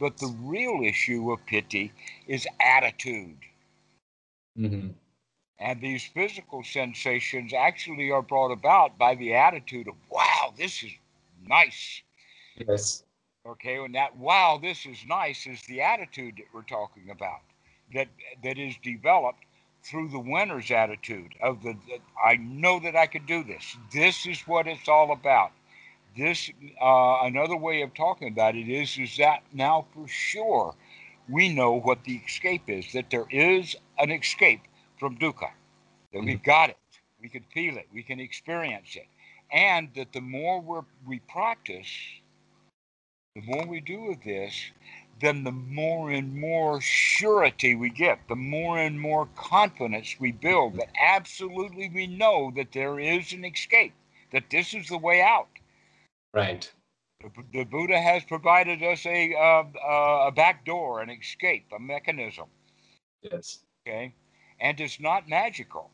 But the real issue of piti is attitude. Mm-hmm. And these physical sensations actually are brought about by the attitude of, wow, this is nice. Yes. Okay, and that wow, this is nice is the attitude that we're talking about. That that is developed through the winner's attitude of the, the I know that I can do this. This is what it's all about. This uh, another way of talking about it is is that now for sure we know what the escape is. That there is an escape from dukkha. That Mhm. we've got it. We can feel it. We can experience it. And that the more we we practice, the more we do of this, then the more and more surety we get, the more and more confidence we build that absolutely we know that there is an escape, that this is the way out. Right. The, the Buddha has provided us a, uh, uh, a back door, an escape, a mechanism, Yes. okay? And it's not magical.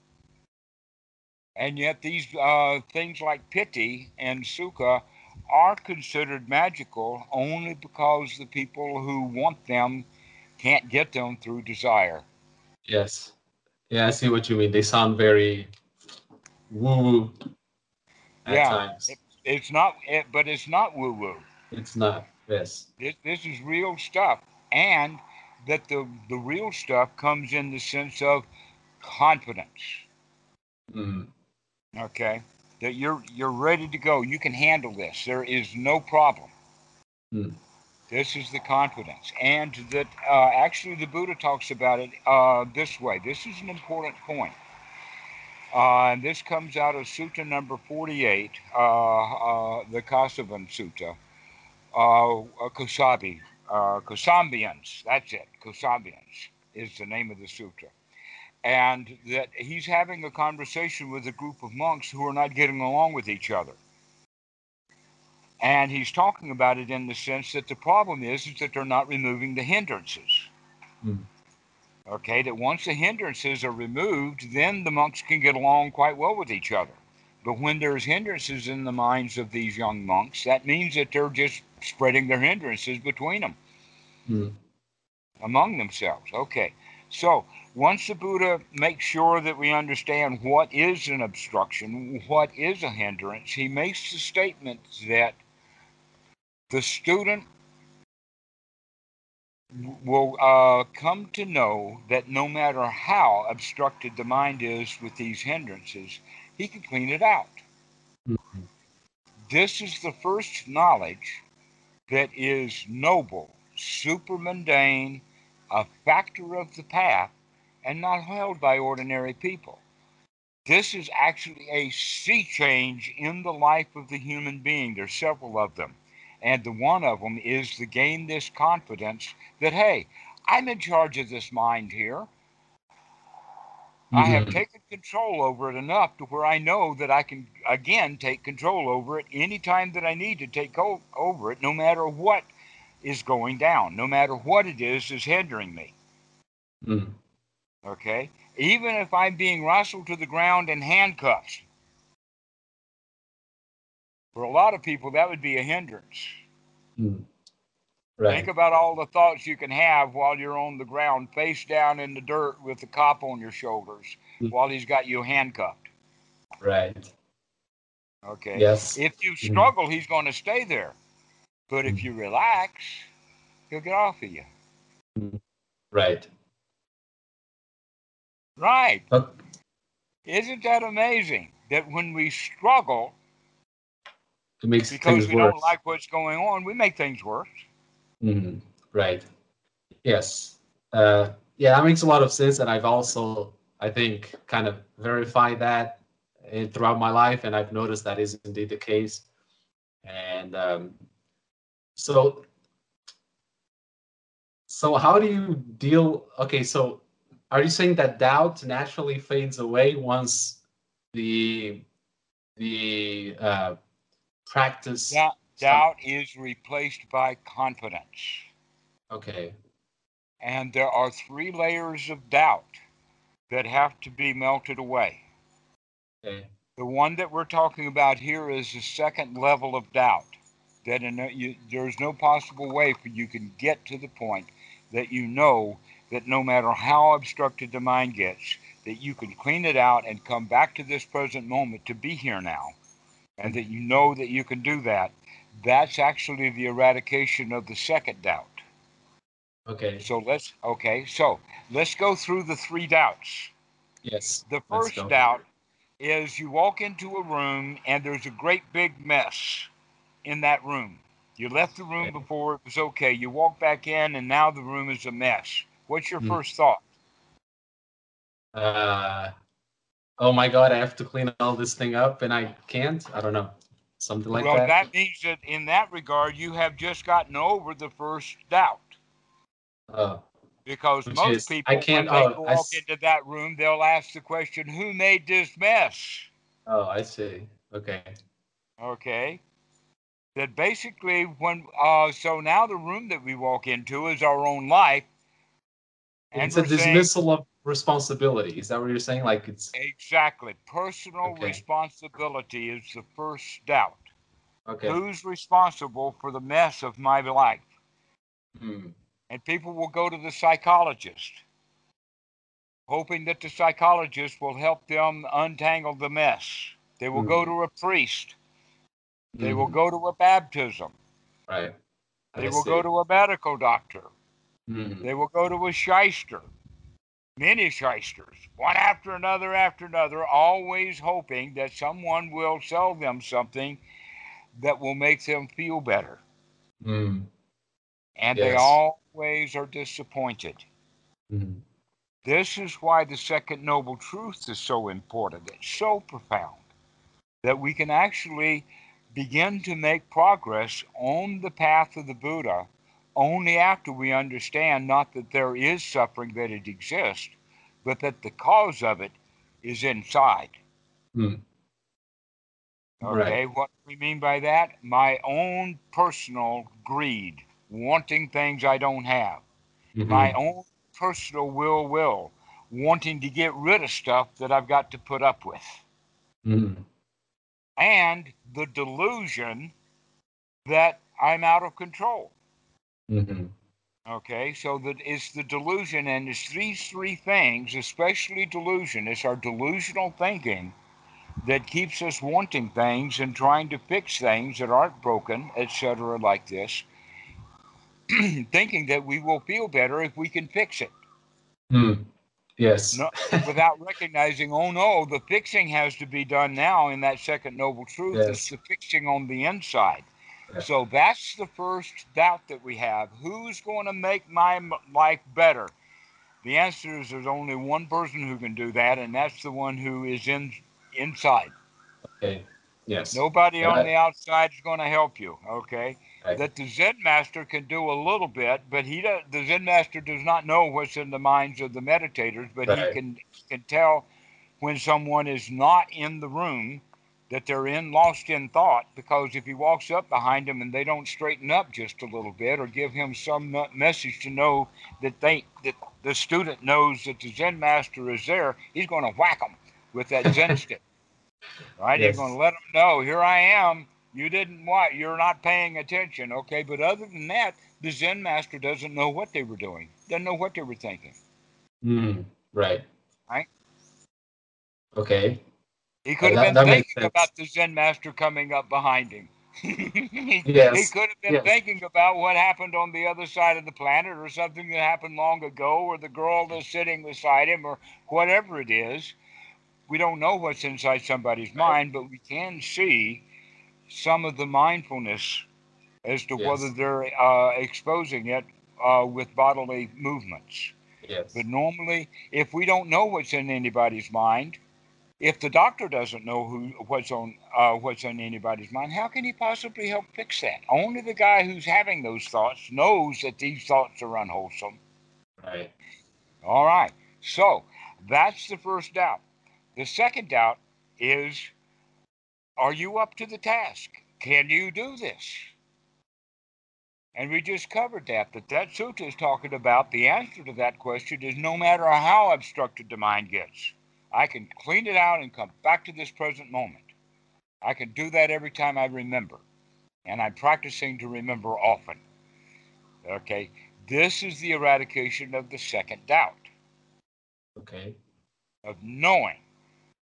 And yet, these uh, things like piti and sukha are considered magical only because the people who want them can't get them through desire. Yes. Yeah, I see what you mean. They sound very woo-woo at Yeah. times. It's not, it, but it's not woo woo. It's not. Yes. This, this is real stuff. And that the, the real stuff comes in the sense of confidence. Mm. Okay? That you're, you're ready to go. You can handle this. There is no problem. Hmm. This is the confidence. And that uh, actually the Buddha talks about it uh, this way. This is an important point. Uh, and this comes out of Sutta number 48, uh, uh, the Kasavan Sutta, uh, uh, Kosambians, that's it, Kosambians is the name of the sutra. And that he's having a conversation with a group of monks who are not getting along with each other. And he's talking about it in the sense that the problem is, is that they're not removing the hindrances. Hmm. Okay, that once the hindrances are removed, then the monks can get along quite well with each other. But when there's hindrances in the minds of these young monks, that means that they're just spreading their hindrances between them, Mm. among themselves. Okay, so once the Buddha makes sure that we understand what is an obstruction, what is a hindrance, he makes the statement that the student will uh, come to know that no matter how obstructed the mind is with these hindrances, he can clean it out. This is the first knowledge that is noble, super mundane, a factor of the path, and not held by ordinary people. This is actually a sea change in the life of the human being. There's several of them. And the one of them is to gain this confidence that, hey, I'm in charge of this mind here. I have Mhm. taken control over it enough to where I know that I can again take control over it anytime that I need to take o- over it, no matter what is going down, no matter what it is is hindering me. Mm. Okay? Even if I'm being wrestled to the ground in handcuffs. For a lot of people, that would be a hindrance. Mm. Right. Think about all the thoughts you can have while you're on the ground, face down in the dirt with the cop on your shoulders Mm. while he's got you handcuffed. Right. Okay? Yes. If you Mhm. struggle, he's going to stay there. But if Mhm. you relax, he'll get off of you. Right. Right. But Isn't that amazing that when we struggle because things we worse. don't like what's going on, we make things worse? Mhm. Right. Yes. Uh, yeah, that makes a lot of sense, and I've also, I think, kind of verified that throughout my life, and I've noticed that is indeed the case. And um, so, so how do you deal? Okay, so are you saying that doubt naturally fades away once the the uh, practice? Doubt, doubt is replaced by confidence. Okay. And there are three layers of doubt that have to be melted away. Okay. The one that we're talking about here is the second level of doubt. that in a, you, there's no possible way for you can get to the point that you know that no matter how obstructed the mind gets, that you can clean it out and come back to this present moment to be here now, and that you know that you can do that. That's actually the eradication of the second doubt. Okay. So let's okay. So let's go through the three doubts. Yes. The first doubt is you walk into a room and there's a great big mess in that room. You left the room before it was okay. You walk back in and now the room is a mess. What's your Hmm. first thought? Uh, oh my God, I have to clean all this thing up and I can't. I don't know, something like well, that. Well, that means that in that regard, you have just gotten over the first doubt. Oh, Because Which most is, people, I can't- when they oh, walk s- into that room, they'll ask the question, "Who made this mess?" oh, I see. Okay. Okay. That basically, when uh, so now the room that we walk into is our own life, and it's a we're saying dismissal of responsibility. Is that what you're saying? Like it's exactly personal Okay. responsibility is the first doubt. okay. Who's responsible for the mess of my life? Hmm. And people will go to the psychologist, hoping that the psychologist will help them untangle the mess. They will go Mhm. to a priest. They will Mhm. go to a baptism. Right. They I will go to a medical doctor. Mhm. They will go to a shyster. Many shysters, one after another after another, always hoping that someone will sell them something that will make them feel better. Mm. And they always are disappointed. Mhm. This is why the second noble truth is so important. It's so profound that we can actually begin to make progress on the path of the Buddha only after we understand not that there is suffering, that it exists, but that the cause of it is inside. Hmm. Okay, what do we mean by that? My own personal greed, wanting things I don't have. Mhm. my own personal will will wanting to get rid of stuff that I've got to put up with Mhm. and the delusion that I'm out of control Mhm. okay so that it's the delusion and it's these three things especially delusion it's our delusional thinking that keeps us wanting things and trying to fix things that aren't broken etc like this [clears throat] thinking that we will feel better if we can fix it Hmm. Yes. No, without recognizing, oh no, the fixing has to be done now in that second noble truth. It's Yes. the fixing on the inside. So that's the first doubt that we have. Who's going to make my life better? The answer is there's only one person who can do that, and that's the one who is in inside. Okay. Yes. Nobody on the outside is going to help you. Okay. Right. That the Zen master can do a little bit, but he does, the Zen master does not know what's in the minds of the meditators, but he can can tell when someone is not in the room that they're in lost in thought because if he walks up behind them and they don't straighten up just a little bit or give him some message to know that they that the student knows that the Zen master is there, he's going to whack them with that Zen [laughs] stick. Right? Yes. He's going to let them know, here I am. You didn't what? You're not paying attention. Okay, but other than that, the Zen master doesn't know what they were doing. Doesn't know what they were thinking. Mm. Right. Right. Okay. He could have been thinking about the Zen master coming up behind him. [laughs] he, Yes, he could have been yes. thinking about what happened on the other side of the planet or something that happened long ago or the girl that's sitting beside him or whatever it is. We don't know what's inside somebody's mind, but we can see some of the mindfulness as to Yes. whether they're uh, exposing it uh, with bodily movements. Yes. But normally, if we don't know what's in anybody's mind, if the doctor doesn't know who what's on uh, what's on anybody's mind, how can he possibly help fix that? Only the guy who's having those thoughts knows that these thoughts are unwholesome. Right. All right. So that's the first doubt. The second doubt is are you up to the task? Can you do this? And we just covered that. That that sutta is talking about the answer to that question is no matter how obstructed the mind gets, I can clean it out and come back to this present moment. I can do that every time I remember. and I'm practicing to remember often. Okay, this is the eradication of the second doubt. Okay. Of knowing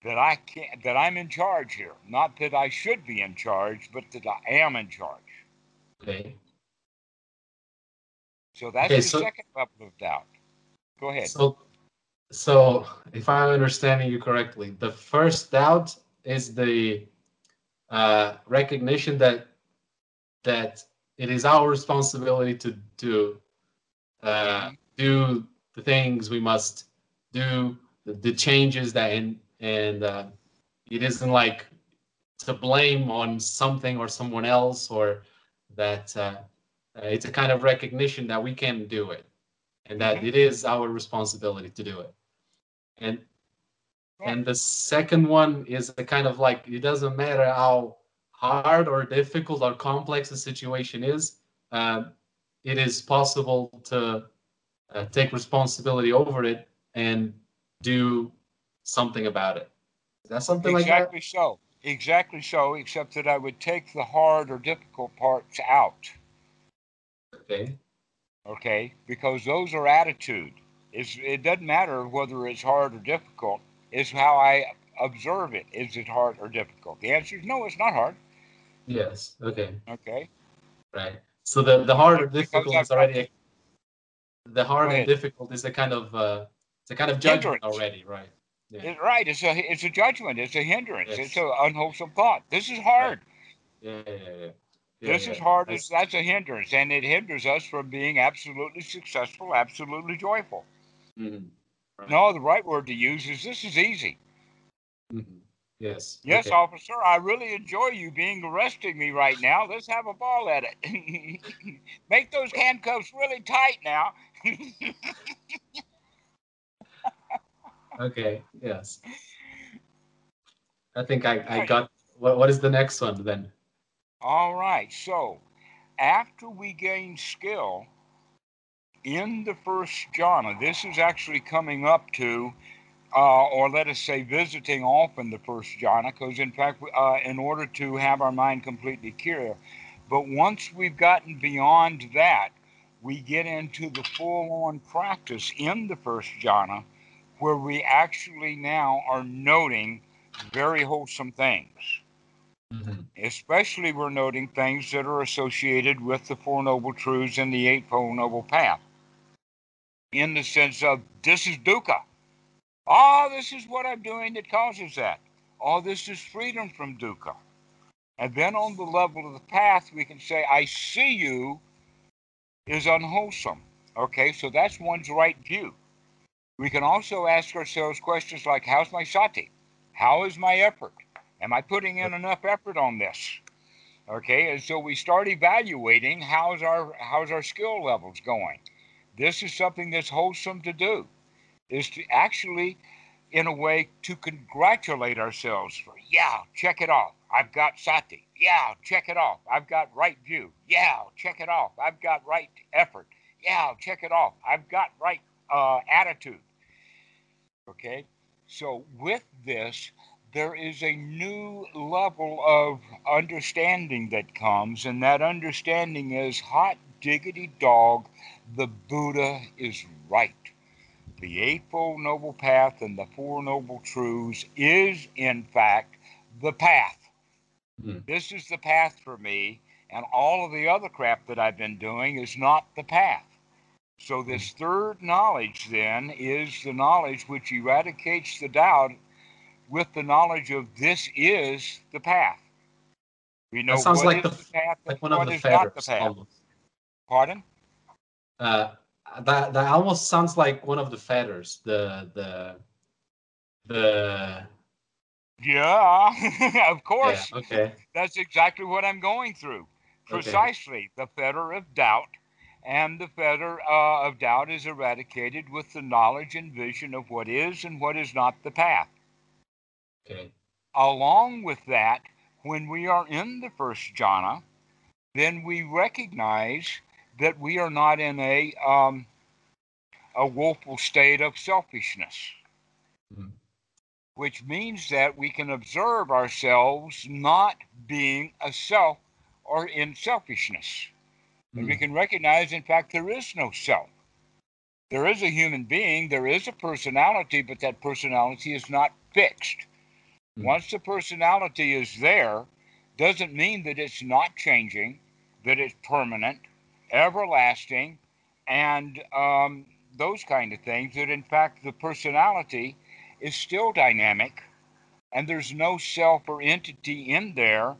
that I can't, that I'm in charge here. Not that I should be in charge, but that I am in charge. Okay. So that's Okay, the so- second level of doubt. Go ahead. So, so if I'm understanding you correctly, the first doubt is the uh, recognition that that it is our responsibility to to uh, do the things we must do, the, the changes that and and uh, it isn't like to blame on something or someone else or that uh, it's a kind of recognition that we can do it and that it is our responsibility to do it and Right. and the second one is a kind of like it doesn't matter how hard or difficult or complex the situation is um, it is possible to uh, take responsibility over it and do something about it is that something like that exactly so. Exactly so, except that I would take the hard or difficult parts out. okay Okay, because those are attitude. It's, it doesn't matter whether it's hard or difficult. It's how I observe it. Is it hard or difficult? The answer is no. It's not hard. yes okay Okay. right so the the hard or difficult is already the hard and difficult is a kind of uh it's a kind of judgment Hindrance. already right Yeah. Right. It's a it's a judgment. It's a hindrance. Yes. It's an unwholesome thought. This is hard. yeah yeah yeah, yeah. this Yeah, is hard. That's- that's a hindrance, and it hinders us from being absolutely successful, absolutely joyful. Mhm. Right. No, the right word to use is this is easy. Mhm. Yes. Yes, okay. officer, I really enjoy you being arresting me right now. Let's have a ball at it. [laughs] Make those handcuffs really tight now. Okay. Yes. I think I, I got what what is the next one then? All right. So, after we gain skill in the first jhana, this is actually coming up to, uh, or let us say, visiting often the first jhana, because in fact, uh, in order to have our mind completely clear, but once we've gotten beyond that, we get into the full-on practice in the first jhana, where we actually now are noting very wholesome things Mhm. especially we're noting things that are associated with the Four Noble Truths and the Eightfold Noble Path. In the sense of, this is dukkha. Oh, this is what I'm doing that causes that. Oh, this is freedom from dukkha. And then on the level of the path, we can say, I see you is unwholesome. Okay, so that's one's right view. We can also ask ourselves questions like, how's my sati? How is my effort? Am I putting in enough effort on this? Okay, and so we start evaluating how's our how's our skill levels going. This is something that's wholesome to do, is to actually, in a way, to congratulate ourselves for yeah, check it off. I've got sati. Yeah, check it off. I've got right view. Yeah, check it off. I've got right effort. Yeah, check it off. I've got right uh, attitude. Okay, so with this, there is a new level of understanding that comes, and that understanding is hot diggity dog, the Buddha is right. The Eightfold Noble Path and the Four Noble Truths is, in fact, the path. Hmm. This is the path for me, and all of the other crap that I've been doing is not the path. So, this third knowledge then is the knowledge which eradicates the doubt with the knowledge of this is the path. We know That sounds what like is the f- path and Like one of the is not the path. Almost. Pardon? Uh, that that almost sounds like one of the fetters. The the the Yeah, [laughs] of yeah. course. Okay. That's exactly what I'm going through. Okay. Precisely. The fetter of doubt. And the fetter uh, of doubt is eradicated with the knowledge and vision of what is and what is not the path. Okay. Along with that, when we are in the first jhana, then we recognize that we are not in a um, a woeful state of selfishness, Mhm. which means that we can observe ourselves not being a self or in selfishness. And we Mm. can recognize, in fact, there is no self. There is a human being, there is a personality, but that personality is not fixed. Mm. Once the personality is there, doesn't mean that it's not changing, that it's permanent, everlasting, and um, those kind of things. That in fact, the personality is still dynamic, and there's no self or entity in there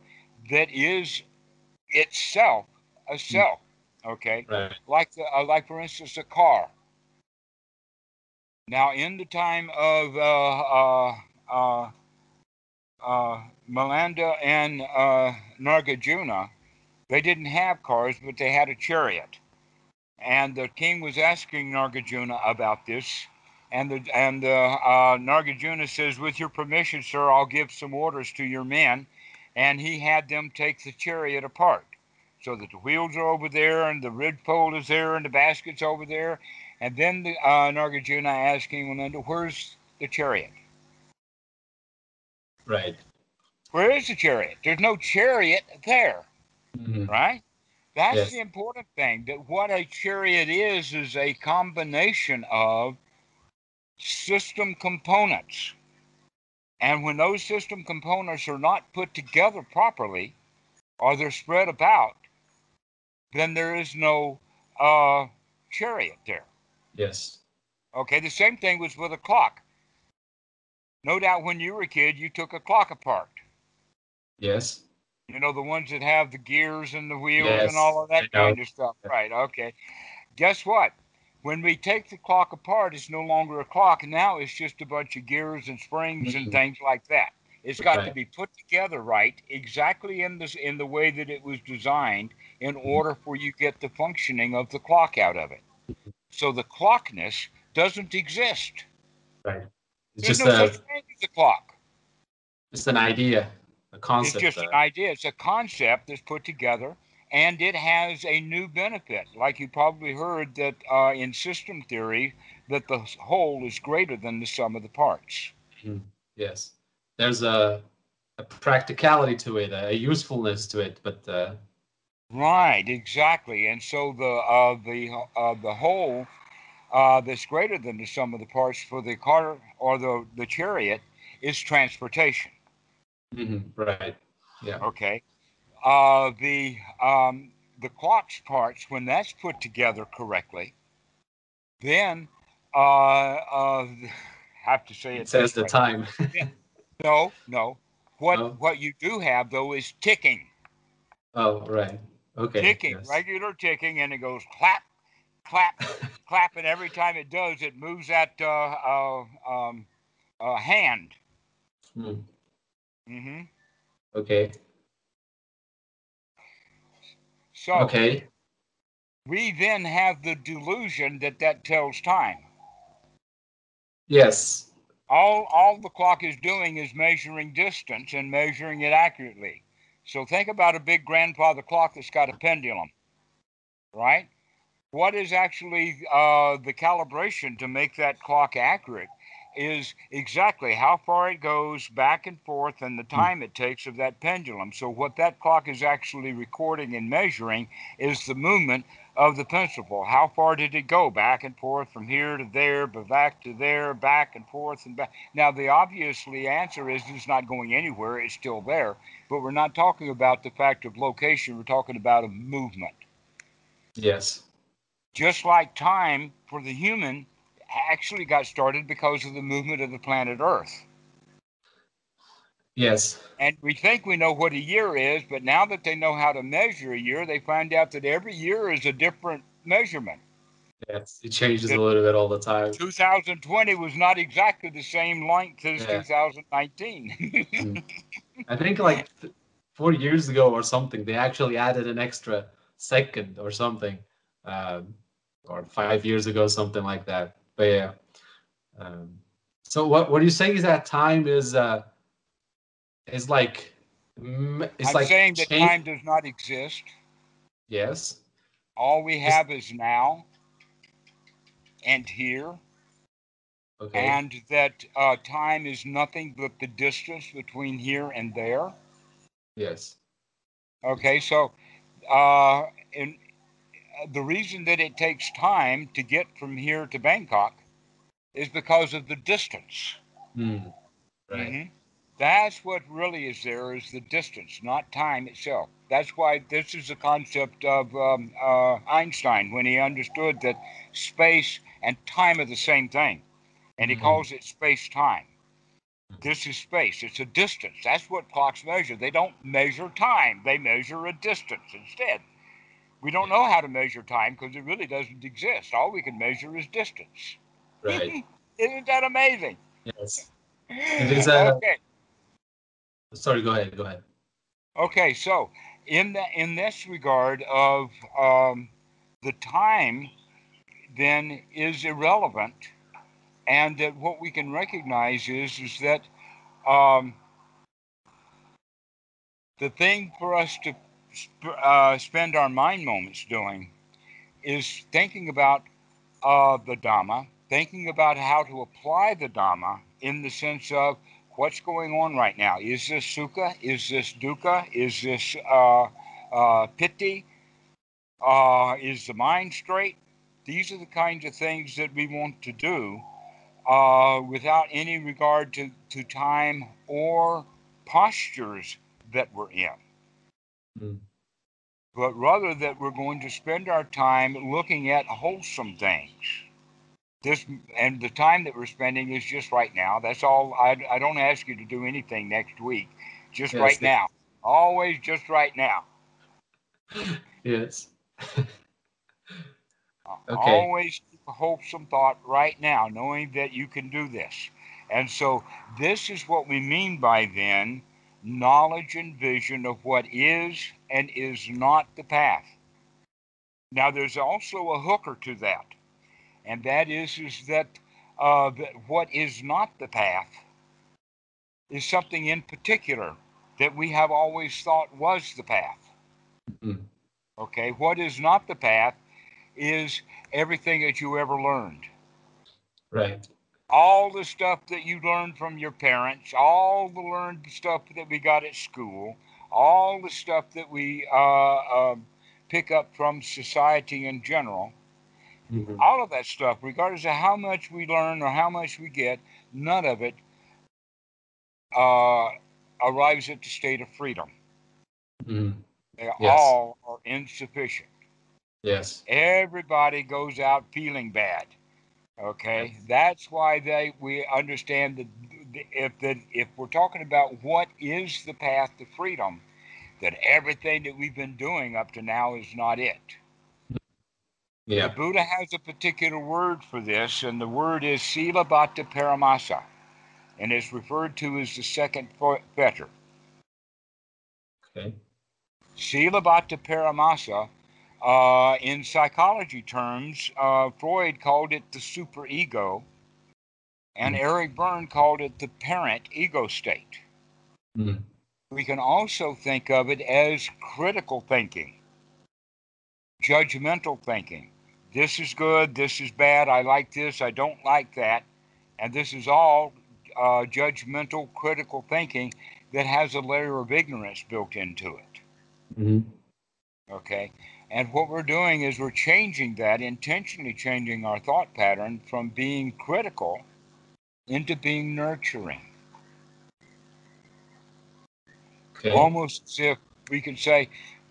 that is itself a self. Okay, Right. like the, uh, like for instance, a car. Now, in the time of uh, uh, uh, uh, Milinda and uh, Nagarjuna, they didn't have cars, but they had a chariot. And the king was asking Nagarjuna about this. And the and uh, uh, Nagarjuna says, "With your permission, sir, I'll give some orders to your men." And he had them take the chariot apart, so that the wheels are over there, and the red pole is there, and the basket's over there. And then the, uh, Nagarjuna asked King Milinda, "Where's the chariot?" Right. Where is the chariot? There's no chariot there, Mhm. right? That's Yes. the important thing. That what a chariot is is a combination of system components. And when those system components are not put together properly, or they're spread about, then there is no uh, chariot there. Yes. Okay, the same thing was with a clock. No doubt when you were a kid, you took a clock apart. Yes. You know, the ones that have the gears and the wheels Yes, and all of that know. kind of stuff. Right, okay. Guess what? When we take the clock apart, it's no longer a clock. Now it's just a bunch of gears and springs and Mhm. things like that. It's got to be put together right, exactly in this in the way that it was designed, in order for you get the functioning of the clock out of it. So the clockness doesn't exist. Right. It's There's just no a such thing as a clock. just an idea, a concept. It's just an idea. It's a concept that's put together, and it has a new benefit. Like you probably heard that uh, in system theory, that the whole is greater than the sum of the parts. yes. There's a a practicality to it, a usefulness to it, but uh, Right, exactly. And so the uh, the uh, the whole uh, that's greater than the sum of the parts for the car or the the chariot is transportation. Mhm, right. Yeah. Okay. Uh, the um, the clock's parts, when that's put together correctly, then uh, uh, have to say it, It says the way. time. [laughs] No, no. What No? what you do have though is ticking, oh, right. Okay. ticking, yes. regular ticking, and it goes clap, clap, [laughs] clap, and every time it does, it moves that uh, uh, um, uh, hand. Hmm, hmm Okay. So Okay. we then have the delusion that that tells time. Yes. all all the clock is doing is measuring distance and measuring it accurately. So think about a big grandfather clock that's got a pendulum, right? What is actually uh, the calibration to make that clock accurate is exactly how far it goes back and forth and the hmm. time it takes of that pendulum. So what that clock is actually recording and measuring is the movement of the principle. How far did it go back and forth from here to there, but back to there, back and forth and back? Now the obviously answer is it's not going anywhere. It's still there, but we're not talking about the fact of location. We're talking about a movement. Yes. Just like time for the human actually got started because of the movement of the planet Earth. Yes. And we think we know what a year is, but now that they know how to measure a year, they find out that every year is a different measurement. Yes. It changes a little bit all the time. 2020 was not exactly the same length as Yeah. 2019. [laughs] I think like th- four years ago or something, they actually added an extra second or something, um, or five years ago, something like that. But yeah. Um, so what what you saying is that time is uh is like it's I'm like saying that change- time does not exist. Yes. All we have is now and here, Okay. and that uh, time is nothing but the distance between here and there. yes. Okay, so uh, in, the reason that it takes time to get from here to Bangkok is because of the distance. Mm. Right. Mhm. That's what really is there is the distance, not time itself. That's why this is a concept of um, uh, Einstein when he understood that space and time are the same thing, and he Mhm. calls it space time. This is space. It's a distance. That's what clocks measure. They don't measure time. They measure a distance instead. We don't know how to measure time because it really doesn't exist. All we can measure is distance. Right. [laughs] Isn't that amazing? Yes. Is a- okay. Sorry. Go ahead. Go ahead. Okay, so in the, in this regard of um, the time, then is irrelevant, and that what we can recognize is is that um, the thing for us to sp- uh, spend our mind moments doing is thinking about uh, the Dhamma, thinking about how to apply the Dhamma in the sense of what's going on right now. Is this sukha? Is this dukkha? Is this uh, uh? Uh, is the mind straight? These are the kinds of things that we want to do uh, without any regard to, to time or postures that we're in Mm. but rather that we're going to spend our time looking at wholesome things. This and the time that we're spending is just right now. That's all. I, I don't ask you to do anything next week. Just Yes, right yes. now. Always just right now. Yes. [laughs] Okay. Always keep a wholesome thought right now, knowing that you can do this. And so this is what we mean by then knowledge and vision of what is and is not the path. Now there's also a hooker to that, and that is is that uh, that what is not the path is something in particular that we have always thought was the path. Mhm. Okay, what is not the path is everything that you ever learned. Right. All the stuff that you learned from your parents, all the learned stuff that we got at school, all the stuff that we uh, um pick up from society in general, Mhm. all of that stuff, regardless of how much we learn or how much we get, none of it uh, arrives at the state of freedom. Mhm. They Yes. all are insufficient. Yes. Everybody goes out feeling bad. Okay, that's why they we understand that if that if we're talking about what is the path to freedom, that everything that we've been doing up to now is not it. The Yeah. Buddha has a particular word for this, and the word is silabbata paramasa, and it's referred to as the second fetter. Okay. Silabbata paramasa, uh, in psychology terms, uh, Freud called it the superego, and Mhm. Eric Berne called it the parent ego state. Mhm. We can also think of it as critical thinking, judgmental thinking. This is good, this is bad, I like this, I don't like that. And this is all uh, judgmental, critical thinking that has a layer of ignorance built into it. Mhm. Okay. And what we're doing is we're changing that, intentionally changing our thought pattern from being critical into being nurturing. Okay. Almost as if we can say,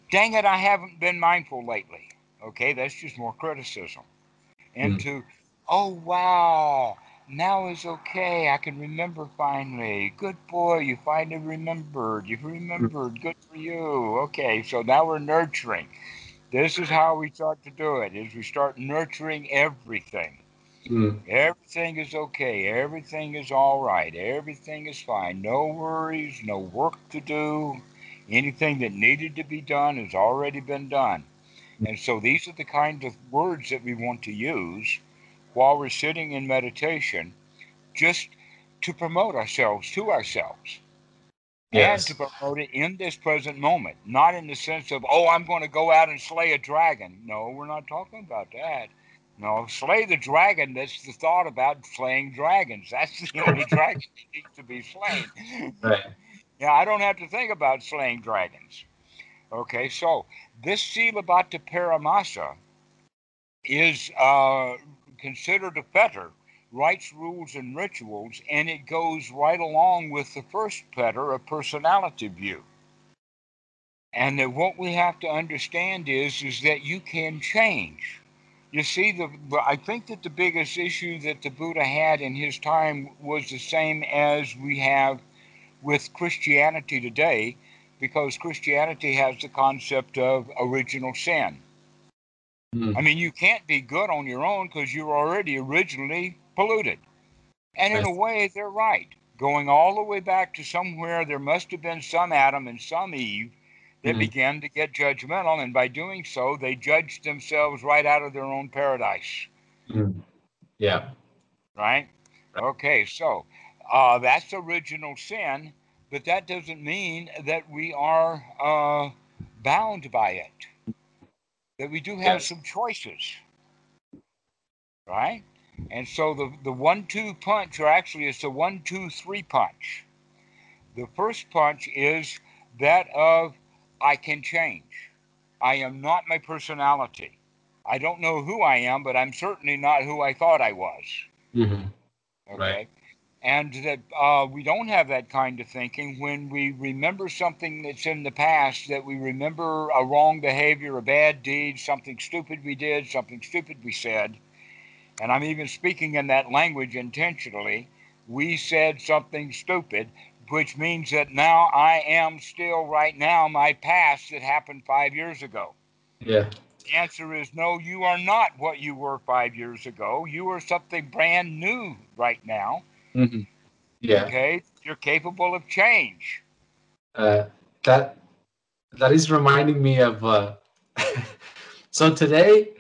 dang it, I haven't been mindful lately. Okay, that's just more criticism. Mm-hmm. Into, oh, wow, now is okay. I can remember finally. Good boy, you finally remembered. You've mm. remembered. Good for you. Okay, so now we're nurturing. This is how we start to do it, is we start nurturing everything. Mm. Everything is okay. Everything is all right. Everything is fine. No worries, no work to do. Anything that needed to be done has already been done. And so these are the kind of words that we want to use while we're sitting in meditation just to promote ourselves to ourselves. Yes. And to promote it in this present moment, not in the sense of, oh, I'm going to go out and slay a dragon. No, we're not talking about that. No, slay the dragon. That's the thought about slaying dragons. That's the only [laughs] dragon that needs to be slain. Right. [laughs] Yeah, I don't have to think about slaying dragons. Okay, so this Silabbata Paramasa is uh, considered a fetter, rites, rules, and rituals, and it goes right along with the first fetter, a personality view. And that what we have to understand is, is that you can change. You see, the, I think that the biggest issue that the Buddha had in his time was the same as we have with Christianity today, because Christianity has the concept of original sin. Mm. I mean, you can't be good on your own because you're already originally polluted. And in a way, they're right. Going all the way back to somewhere, there must have been some Adam and some Eve that mm. began to get judgmental. And by doing so, they judged themselves right out of their own paradise. Mm. Yeah. Right? Okay, so uh, that's original sin but that doesn't mean that we are uh, bound by it. That we do have yes. some choices, right? And so the the one two punch, or actually it's a one two three punch. The first punch is that of I can change. I am not my personality. I don't know who I am, but I'm certainly not who I thought I was. Mm-hmm. Okay. Right and that uh, we don't have that kind of thinking when we remember something that's in the past that we remember a wrong behavior a bad deed something stupid we did something stupid we said and i'm even speaking in that language intentionally we said something stupid which means that now i am still right now my past that happened five years ago yeah the answer is no you are not what you were five years ago you are something brand new right now Mm-hmm. Yeah. Okay. You're capable of change. Uh, that that is reminding me of. Uh, [laughs] so today,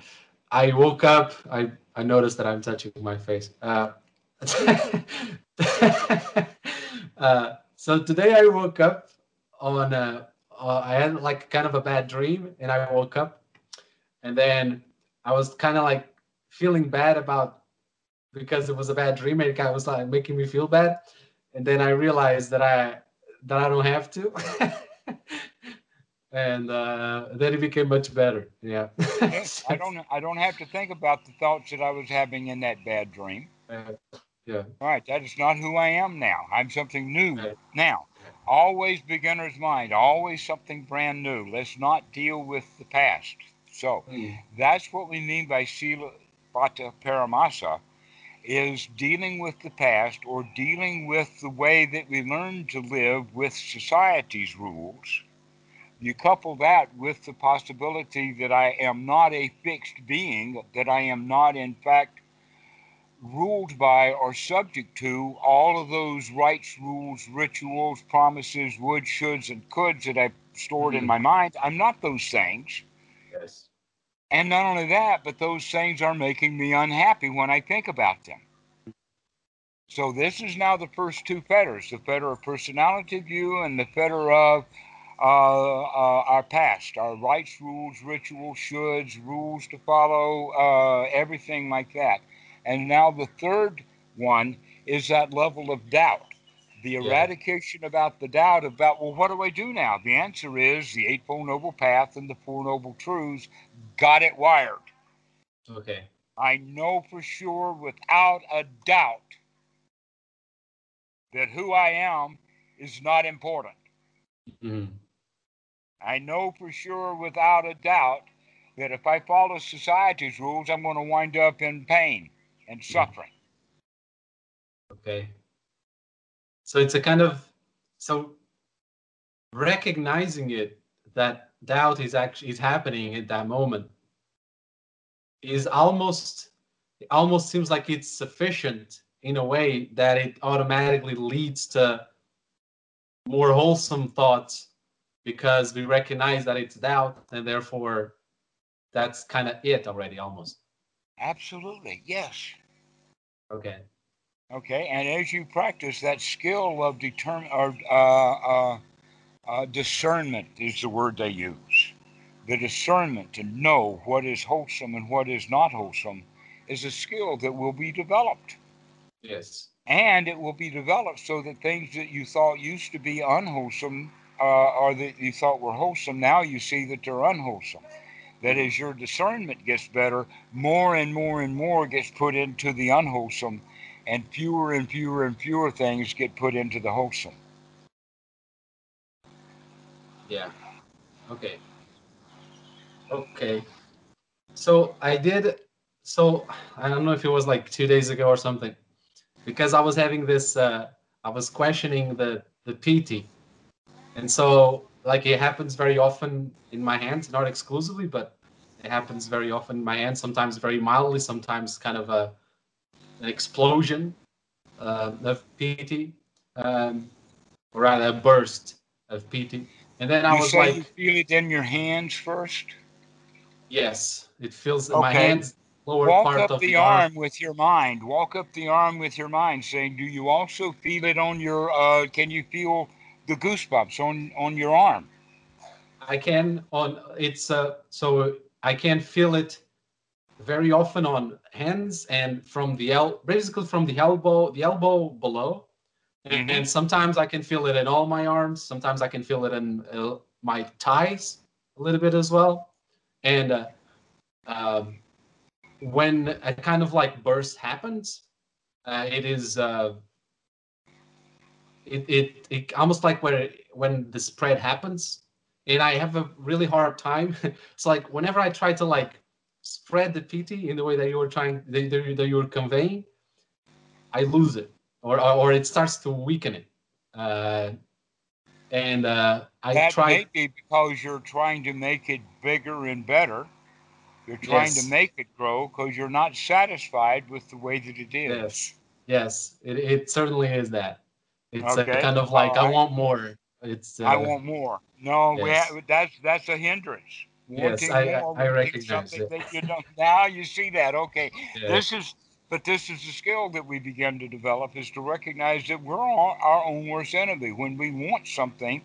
I woke up. I I noticed that I'm touching my face. Uh, [laughs] uh, so today I woke up on. Uh, uh, I had like kind of a bad dream, and I woke up, and then I was kind of like feeling bad about because it was a bad dream and it kind of was like making me feel bad. And then I realized that I that I don't have to. [laughs] and uh, then it became much better. Yeah. yes, [laughs] I don't I don't have to think about the thoughts that I was having in that bad dream. Uh, yeah. All right, that is not who I am now. I'm something new now. Always beginner's mind, always something brand new. Let's not deal with the past. So mm. that's what we mean by Sila Bata Paramasa is dealing with the past or dealing with the way that we learn to live with society's rules. You couple that with the possibility that I am not a fixed being, that I am not, in fact, ruled by or subject to all of those rights, rules, rituals, promises, would, shoulds, and coulds that I've stored mm-hmm. in my mind. I'm not those things. Yes. And not only that, but those things are making me unhappy when I think about them. So this is now the first two fetters, the fetter of personality view and the fetter of uh, uh, our past, our rights, rules, rituals, shoulds, rules to follow, uh, everything like that. And now the third one is that level of doubt the eradication yeah. about the doubt about, well, what do I do now? The answer is the Eightfold Noble Path and the Four Noble Truths got it wired. Okay. I know for sure, without a doubt, that who I am is not important. Mm-hmm. I know for sure, without a doubt, that if I follow society's rules, I'm going to wind up in pain and mm-hmm. suffering. Okay. So it's a kind of so recognizing it that doubt is actually is happening at that moment is almost it almost seems like it's sufficient in a way that it automatically leads to more wholesome thoughts because we recognize that it's doubt and therefore that's kind of it already almost absolutely yes okay Okay, and as you practice that skill of determine or uh, uh, uh, discernment is the word they use. The discernment to know what is wholesome and what is not wholesome is a skill that will be developed. Yes. And it will be developed so that things that you thought used to be unwholesome uh, or that you thought were wholesome, now you see that they're unwholesome. That as your discernment gets better, more and more and more gets put into the unwholesome, and fewer and fewer and fewer things get put into the wholesome. Yeah. Okay. Okay. So I did. So I don't know if it was like two days ago or something, because I was having this. Uh, I was questioning the the piti, and so like it happens very often in my hands, not exclusively, but it happens very often in my hands. Sometimes very mildly, sometimes kind of a an explosion uh, of piti, um, or rather a burst of piti. And then I You was like, you feel it in your hands first. yes, it feels in my hands lower Walk part up of the, the arm. arm with your mind. Walk up the arm with your mind, saying, "Do you also feel it on your? Uh, can you feel the goosebumps on on your arm?" I can on it's uh so I can feel it very often on hands and from the el basically from the elbow the elbow below and, Mhm. and sometimes I can feel it in all my arms sometimes I can feel it in uh, my thighs a little bit as well and uh, um, when a kind of like burst happens uh, it is uh, it, it it almost like when it, when the spread happens and i have a really hard time [laughs] it's like whenever i try to like spread the piti in the way that you were trying that, that that you were conveying i lose it or or, it starts to weaken it uh, and uh, i That try may be because you're trying to make it bigger and better. You're trying Yes. to make it grow because you're not satisfied with the way that it is. yes yes it, it certainly is that it's a Okay, kind of like i want more it's uh, I want more. No, we yes. have, that's that's a hindrance. Yes, Wanting I- I- more, I recognize something it. that you don't. Now you see that. Okay, yeah, this is but this is the skill that we begin to develop is to recognize that we're our, our own worst enemy when we want something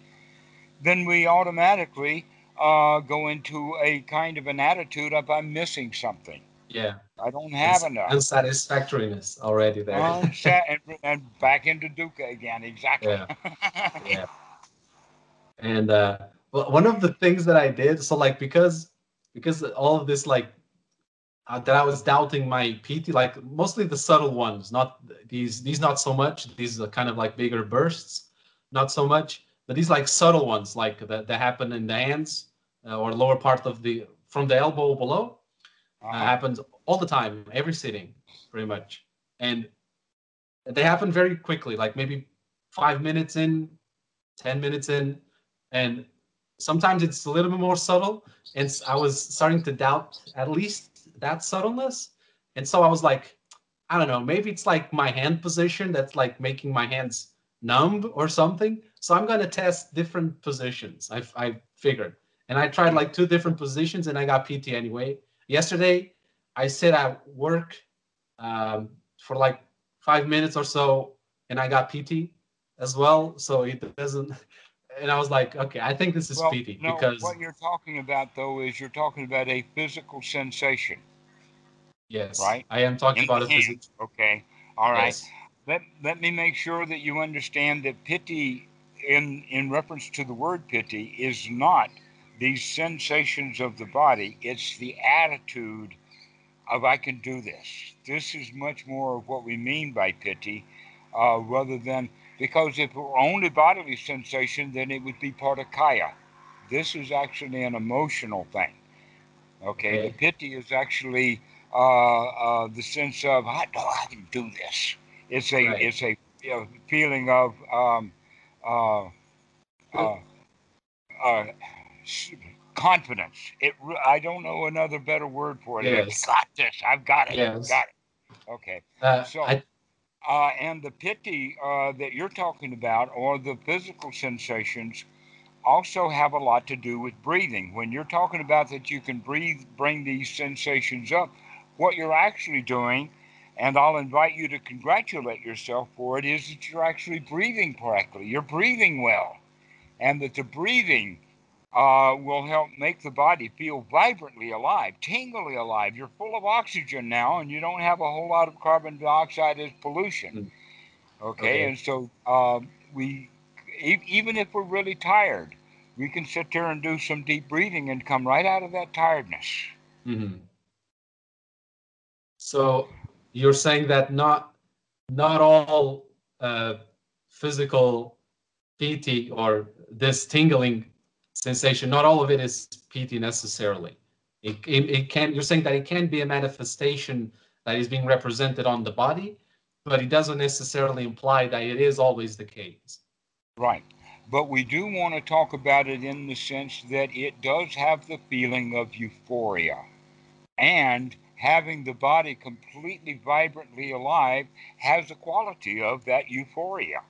then we automatically uh, go into a kind of an attitude of i'm missing something yeah. i don't have Uns- enough. unsatisfactoriness already there. Unsa- [laughs] and, and back into dukkha again exactly. Yeah. [laughs] yeah. And uh well, one of the things that i did so like because because all of this like uh, that i was doubting my piti like mostly the subtle ones not these these not so much these are kind of like bigger bursts not so much but these like subtle ones like that, that happen in the hands uh, or lower part of the from the elbow below uh, Uh-huh. happens all the time every sitting pretty much. And they happen very quickly like maybe five minutes in 10 minutes in and sometimes it's a little bit more subtle. And I was starting to doubt at least that subtleness. And so i was like i don't know maybe it's like my hand position that's like making my hands numb or something. So i'm going to test different positions i i figured. And i tried like two different positions and i got piti anyway yesterday i sit at work um, for like five minutes or so and i got piti as well so it doesn't [laughs] and I was like, okay, I think this is well piti no because what you're talking about though is you're talking about a physical sensation yes, right? I am talking in about a physical. okay all right Yes, let, let me make sure that you understand that piti in in reference to the word piti is not these sensations of the body it's the attitude of i can do this this is much more of what we mean by piti uh, rather than because if it were only bodily sensation then it would be part of kaya this is actually an emotional thing okay, the piti is actually uh, uh, the sense of I know I can do this. It's a Right. it's a you know, feeling of um, uh, uh, uh, confidence. It I don't know another better word for it. I've Yes. got this. I've got it. Yes. Got it. Okay. uh, So, I uh, and the piti uh, that you're talking about, or the physical sensations, also have a lot to do with breathing. When you're talking about that you can breathe, bring these sensations up, what you're actually doing, and I'll invite you to congratulate yourself for it, is that you're actually breathing correctly. You're breathing well, and that the breathing uh, will help make the body feel vibrantly alive, tingly alive. You're full of oxygen now, and you don't have a whole lot of carbon dioxide as pollution. Mm. Okay, Okay. and so um, we e- even if we're really tired, we can sit there and do some deep breathing and come right out of that tiredness. Mm-hmm. So you're saying that not not all uh, physical piti or this tingling sensation, not all of it is piti necessarily. It, it, it can. You're saying that it can be a manifestation that is being represented on the body, but it doesn't necessarily imply that it is always the case. Right. But we do want to talk about it in the sense that it does have the feeling of euphoria. And having the body completely vibrantly alive has the quality of that euphoria.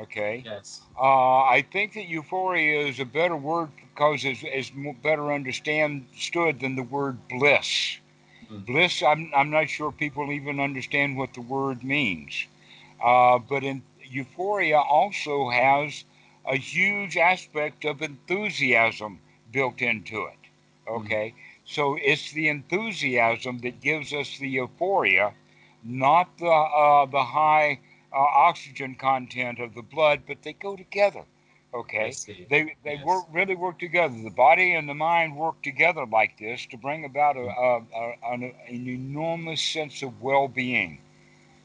Okay. Yes. Uh, I think that euphoria is a better word because it's, it's better understood than the word bliss. Mm. Bliss, I'm, I'm not sure people even understand what the word means. Uh, but in euphoria also has a huge aspect of enthusiasm built into it. Okay. Mm. So it's the enthusiasm that gives us the euphoria, not the, uh, the high uh, oxygen content of the blood, but they go together. Okay, they they yes. work really work together. The body and the mind work together like this to bring about a, mm-hmm. a, a an, an, enormous sense of well-being.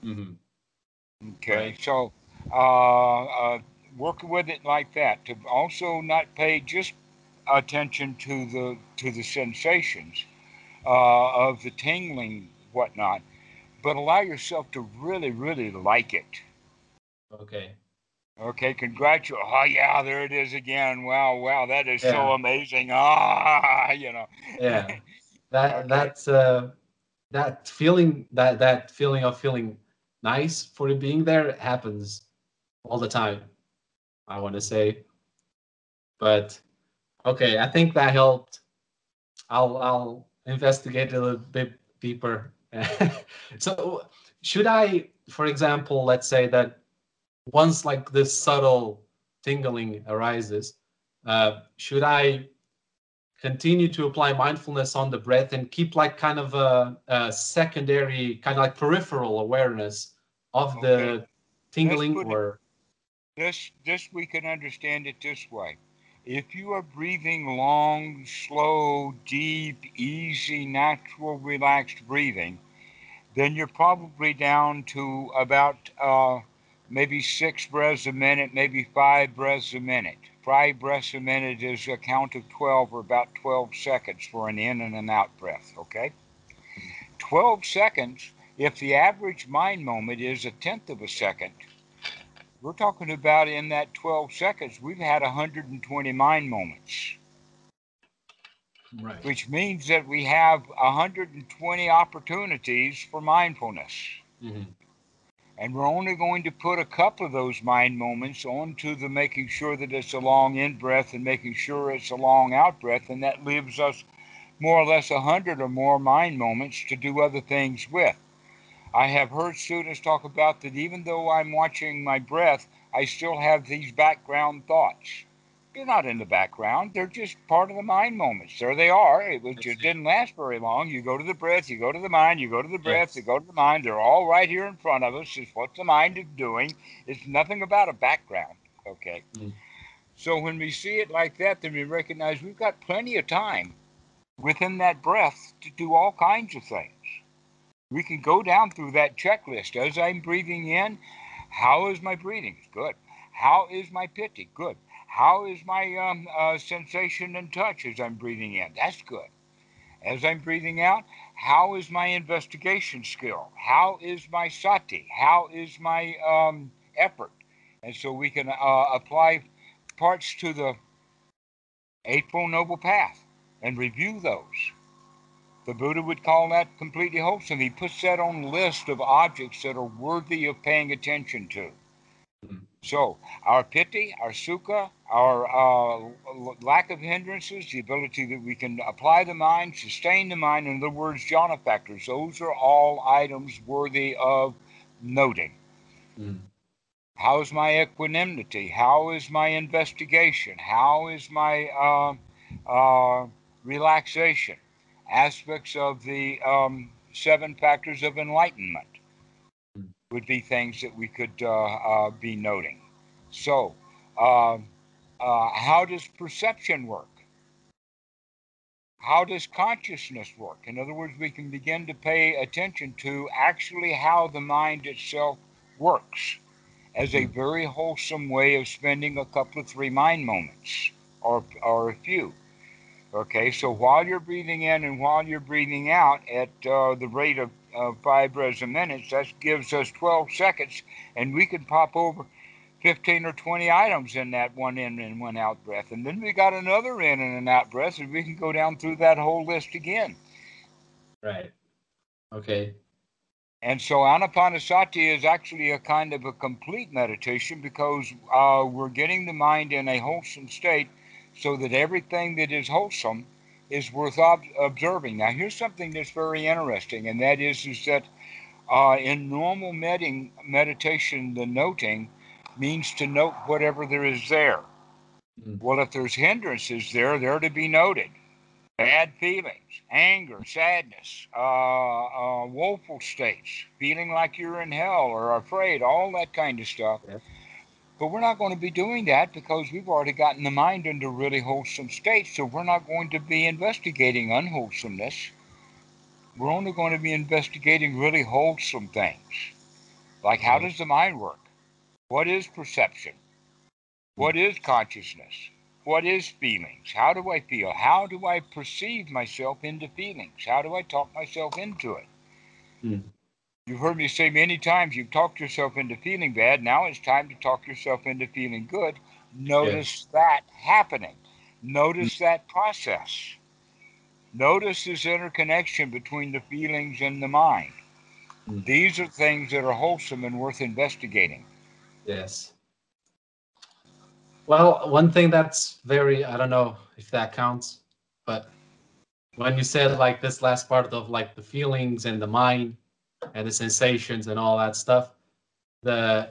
Mm-hmm. Okay, right. so uh, uh, working with it like that to also not pay just attention to the to the sensations uh, of the tingling whatnot, but allow yourself to really, really like it. Okay. Okay, congratulations. Oh, yeah, there it is again. Wow, wow, that is yeah. so amazing. Ah, [laughs] you know. Yeah. [laughs] That okay. that's uh that feeling that that feeling of feeling nice for it being there happens all the time. I want to say. But okay, I think that helped. I'll I'll investigate a little bit deeper [laughs] so should I, for example, let's say that once like this subtle tingling arises, uh, should I continue to apply mindfulness on the breath and keep like kind of a, a secondary, kind of like peripheral awareness of okay. the tingling or? It, this, this we can understand it this way. If you are breathing long, slow, deep, easy, natural, relaxed breathing, then you're probably down to about uh, maybe six breaths a minute, maybe five breaths a minute. Five breaths a minute is a count of 12 or about 12 seconds for an in and an out breath, okay? 12 seconds, if the average mind moment is a tenth of a second, we're talking about in that 12 seconds, we've had 120 mind moments. Right. Which means that we have 120 opportunities for mindfulness. Mm-hmm. And we're only going to put a couple of those mind moments onto the making sure that it's a long in breath and making sure it's a long out breath. And that leaves us more or less 100 or more mind moments to do other things with. I have heard students talk about that even though I'm watching my breath, I still have these background thoughts. They're not in the background. They're just part of the mind moments. There they are. It was, just didn't last very long. You go to the breath, you go to the mind, you go to the breath, yes. you go to the mind. They're all right here in front of us. It's what the mind is doing. It's nothing about a background. Okay. Mm. So when we see it like that, then we recognize we've got plenty of time within that breath to do all kinds of things we can go down through that checklist as I'm breathing in. How is my breathing? Good. How is my piti? Good. How is my um, uh, sensation and touch as I'm breathing in? That's good. As I'm breathing out, how is my investigation skill? How is my sati? How is my um, effort? And so we can uh, apply parts to the Eightfold Noble Path and review those. The Buddha would call that completely wholesome. He puts that on a list of objects that are worthy of paying attention to. So, our piti, our sukha, our uh, lack of hindrances, the ability that we can apply the mind, sustain the mind, in other words, jhana factors, those are all items worthy of noting. Mm. How's my equanimity? How is my investigation? How is my uh, uh, relaxation? Aspects of the um, seven factors of enlightenment would be things that we could uh, uh, be noting. So, uh, uh, how does perception work? How does consciousness work? In other words, we can begin to pay attention to actually how the mind itself works as a very wholesome way of spending a couple of three mind moments or, or a few. Okay, so while you're breathing in and while you're breathing out at uh, the rate of, of five breaths a minute, that gives us 12 seconds, and we can pop over 15 or 20 items in that one in and one out breath. And then we got another in and an out breath, and we can go down through that whole list again. Right. Okay. And so Anapanasati is actually a kind of a complete meditation because uh, we're getting the mind in a wholesome state so that everything that is wholesome is worth ob- observing. Now, here's something that's very interesting, and that is, is that uh, in normal med- meditation, the noting means to note whatever there is there. Mm. Well, if there's hindrances there, they're to be noted bad feelings, anger, sadness, uh, uh, woeful states, feeling like you're in hell or afraid, all that kind of stuff. Yes. But we're not going to be doing that because we've already gotten the mind into really wholesome states. So we're not going to be investigating unwholesomeness. We're only going to be investigating really wholesome things. Like how does the mind work? What is perception? What is consciousness? What is feelings? How do I feel? How do I perceive myself into feelings? How do I talk myself into it? Mm. You've heard me say many times you've talked yourself into feeling bad. Now it's time to talk yourself into feeling good. Notice yes. that happening. Notice mm. that process. Notice this interconnection between the feelings and the mind. Mm. These are things that are wholesome and worth investigating. Yes. Well, one thing that's very, I don't know if that counts, but when you said like this last part of like the feelings and the mind and the sensations and all that stuff, the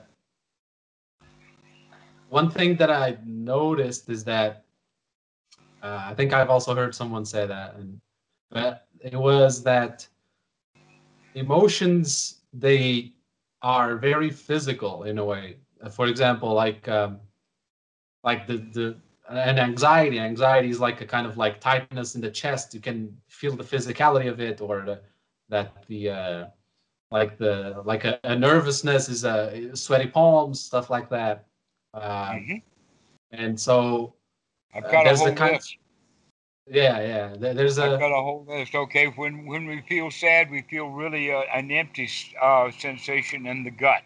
one thing that I noticed is that uh, I think I've also heard someone say that, and but it was that emotions they are very physical in a way. For example, like um, like the the and anxiety anxiety is like a kind of like tightness in the chest you can feel the physicality of it or the, that the uh, like the like a, a nervousness is a uh, sweaty palms stuff like that uh, mm-hmm. and so I've got uh, a whole kind list. Of, yeah yeah there's a I've got a whole list okay when when we feel sad we feel really uh, an empty uh, sensation in the gut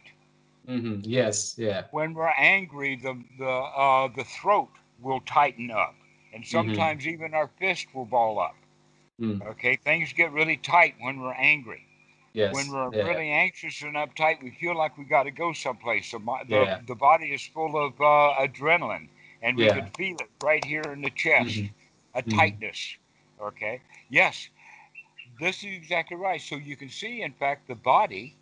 Mm-hmm. Yes, yeah. When we're angry, the the uh, the throat will tighten up, and mm-hmm. sometimes mm-hmm. even our fist will ball up. Mm. Okay, things get really tight when we're angry. Yes. When we're yeah. really anxious and uptight, we feel like we got to go someplace. So my, the yeah. the body is full of uh, adrenaline, and we yeah. can feel it right here in the chest, mm-hmm. a mm-hmm. tightness. Okay. Yes, this is exactly right. So you can see, in fact, the body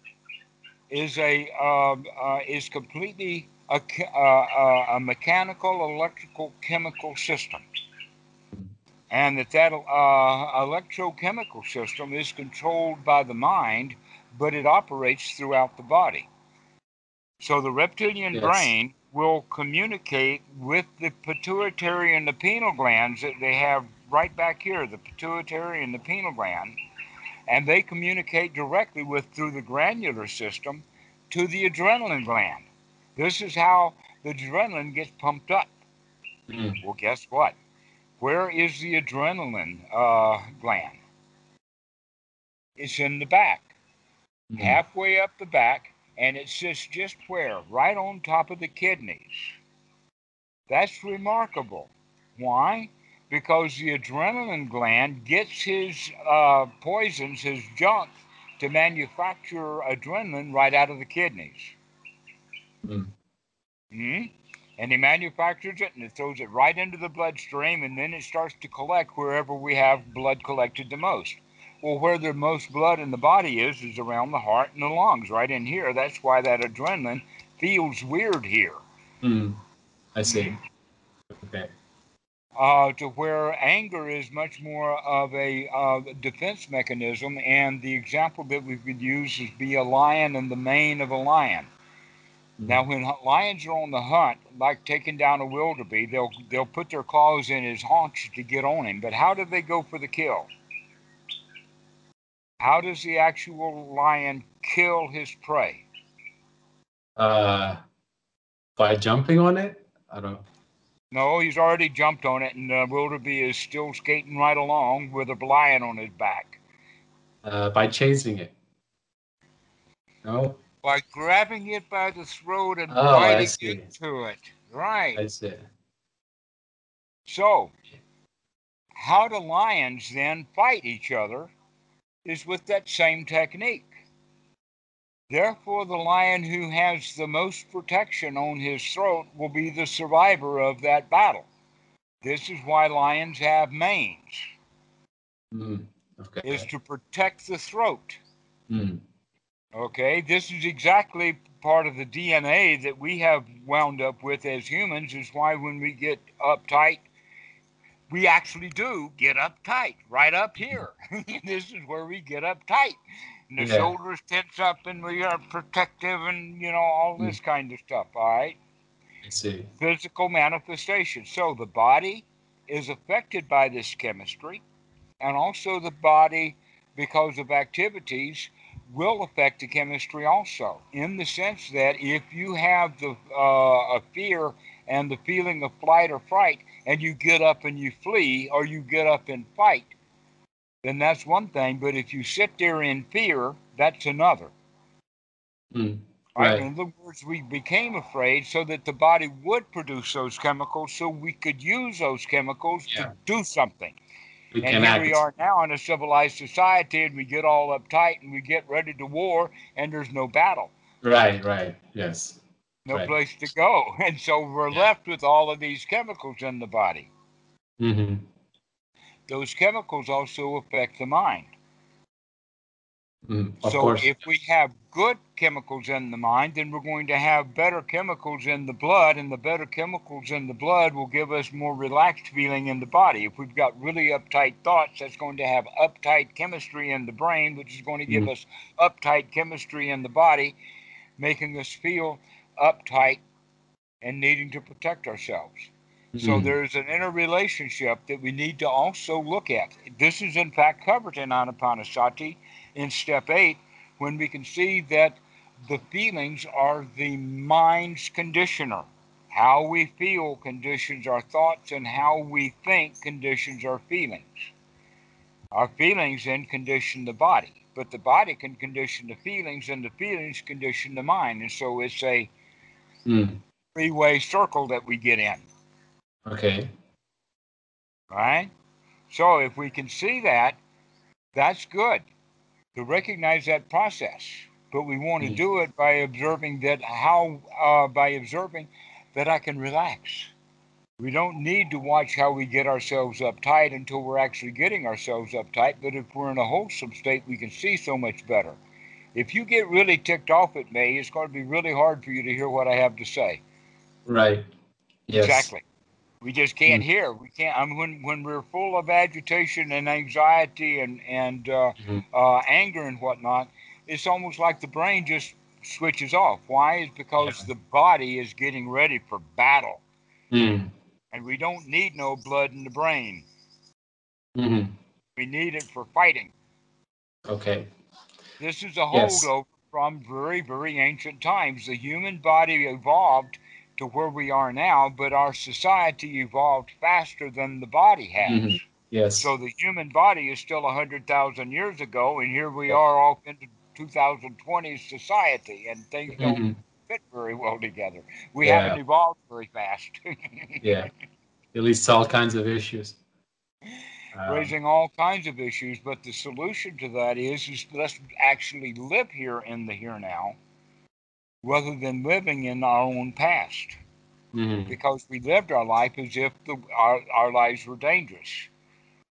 is a um, uh, is completely a, uh, a mechanical, electrical, chemical system, and that that uh, electrochemical system is controlled by the mind, but it operates throughout the body. So the reptilian yes. brain will communicate with the pituitary and the pineal glands that they have right back here, the pituitary and the pineal gland and they communicate directly with through the granular system to the adrenaline gland. This is how the adrenaline gets pumped up. Mm. Well, guess what? Where is the adrenaline uh, gland? It's in the back, mm. halfway up the back, and it sits just where? Right on top of the kidneys. That's remarkable. Why? because the adrenaline gland gets his uh, poisons, his junk, to manufacture adrenaline right out of the kidneys. Mm. hmm And he manufactures it and it throws it right into the bloodstream, and then it starts to collect wherever we have blood collected the most. Well, where the most blood in the body is, is around the heart and the lungs, right in here. That's why that adrenaline feels weird here. Mm. I see. Okay uh, to where anger is much more of a uh, defense mechanism. And the example that we could use is be a lion in the mane of a lion. Now, when lions are on the hunt, like taking down a wildebeest, they'll they'll put their claws in his haunch to get on him. But how do they go for the kill? How does the actual lion kill his prey? Uh, by jumping on it? I don't. No, he's already jumped on it, and the wildebeest is still skating right along with a lion on his back. Uh, by chasing it. No, By grabbing it by the throat and Oh, biting see. into it. Right. that's it. So, how do lions then fight each other is with that same technique. Therefore, the lion who has the most protection on his throat will be the survivor of that battle. This is why lions have manes, Mm, okay. is to protect the throat. Mm, Okay, this is exactly part of the DNA that we have wound up with as humans, is why when we get uptight, we actually do get uptight right up here. [laughs] this is where we get uptight. And the Yeah. shoulders tense up and we are protective and, you know, all mm. this kind of stuff, all right? I see. Physical manifestation. So the body is affected by this chemistry, and also the body, because of activities, will affect the chemistry also, in the sense that if you have the uh, a fear and the feeling of flight or fright, and you get up and you flee or you get up and fight, then that's one thing. But if you sit there in fear, that's another. Mm, Right. In other words, we became afraid so that the body would produce those chemicals so we could use those chemicals Yeah. to do something. We And here we are now in a civilized society and we get all uptight and we get ready to war and there's no battle, Right, right. Yes. no Right. place to go. [laughs] And so we're Yeah. left with all of these chemicals in the body. hmm Those chemicals also affect the mind. Mm, of so course. if we have good chemicals in the mind, then we're going to have better chemicals in the blood, and the better chemicals in the blood will give us more relaxed feeling in the body. If we've got really uptight thoughts, that's going to have uptight chemistry in the brain, which is going to give Mhm. us uptight chemistry in the body, making us feel uptight and needing to protect ourselves. So Mm, there's an interrelationship that we need to also look at. This is in fact covered in Anapanasati in step eight, when we can see that the feelings are the mind's conditioner. How we feel conditions our thoughts, and how we think conditions our feelings. Our feelings then condition the body, but the body can condition the feelings, and the feelings condition the mind. And so it's a mm, three way circle that we get in. okay. right? So if we can see that, that's good to recognize that process. But we want to Mm. do it by observing that how uh, by observing that I can relax. We don't need to watch how we get ourselves uptight until we're actually getting ourselves uptight. But if we're in a wholesome state, we can see so much better. If you get really ticked off at me, it's going to be really hard for you to hear what I have to say. Right. Yes. Exactly. We just can't Mm. hear. We can't. I mean, when when we're full of agitation and anxiety and and uh, Mhm. uh, anger and whatnot, it's almost like the brain just switches off. Why? Is because the body is getting ready for battle, Mm, and we don't need no blood in the brain. mhm. We need it for fighting. Okay. This is a Yes. holdover from very very ancient times. The human body evolved to where we are now, but our society evolved faster than the body has. Mhm. Yes. So the human body is still 100,000 years ago, and here we Yeah. are off into 2020 society, and things don't Mhm. fit very well together. We Yeah. haven't evolved very fast, [laughs] Yeah. It leads to all kinds of issues. Um, raising all kinds of issues. But the solution to that is, is let's actually live here in the here now, rather than living in our own past, mhm. because we lived our life as if the, our, our lives were dangerous.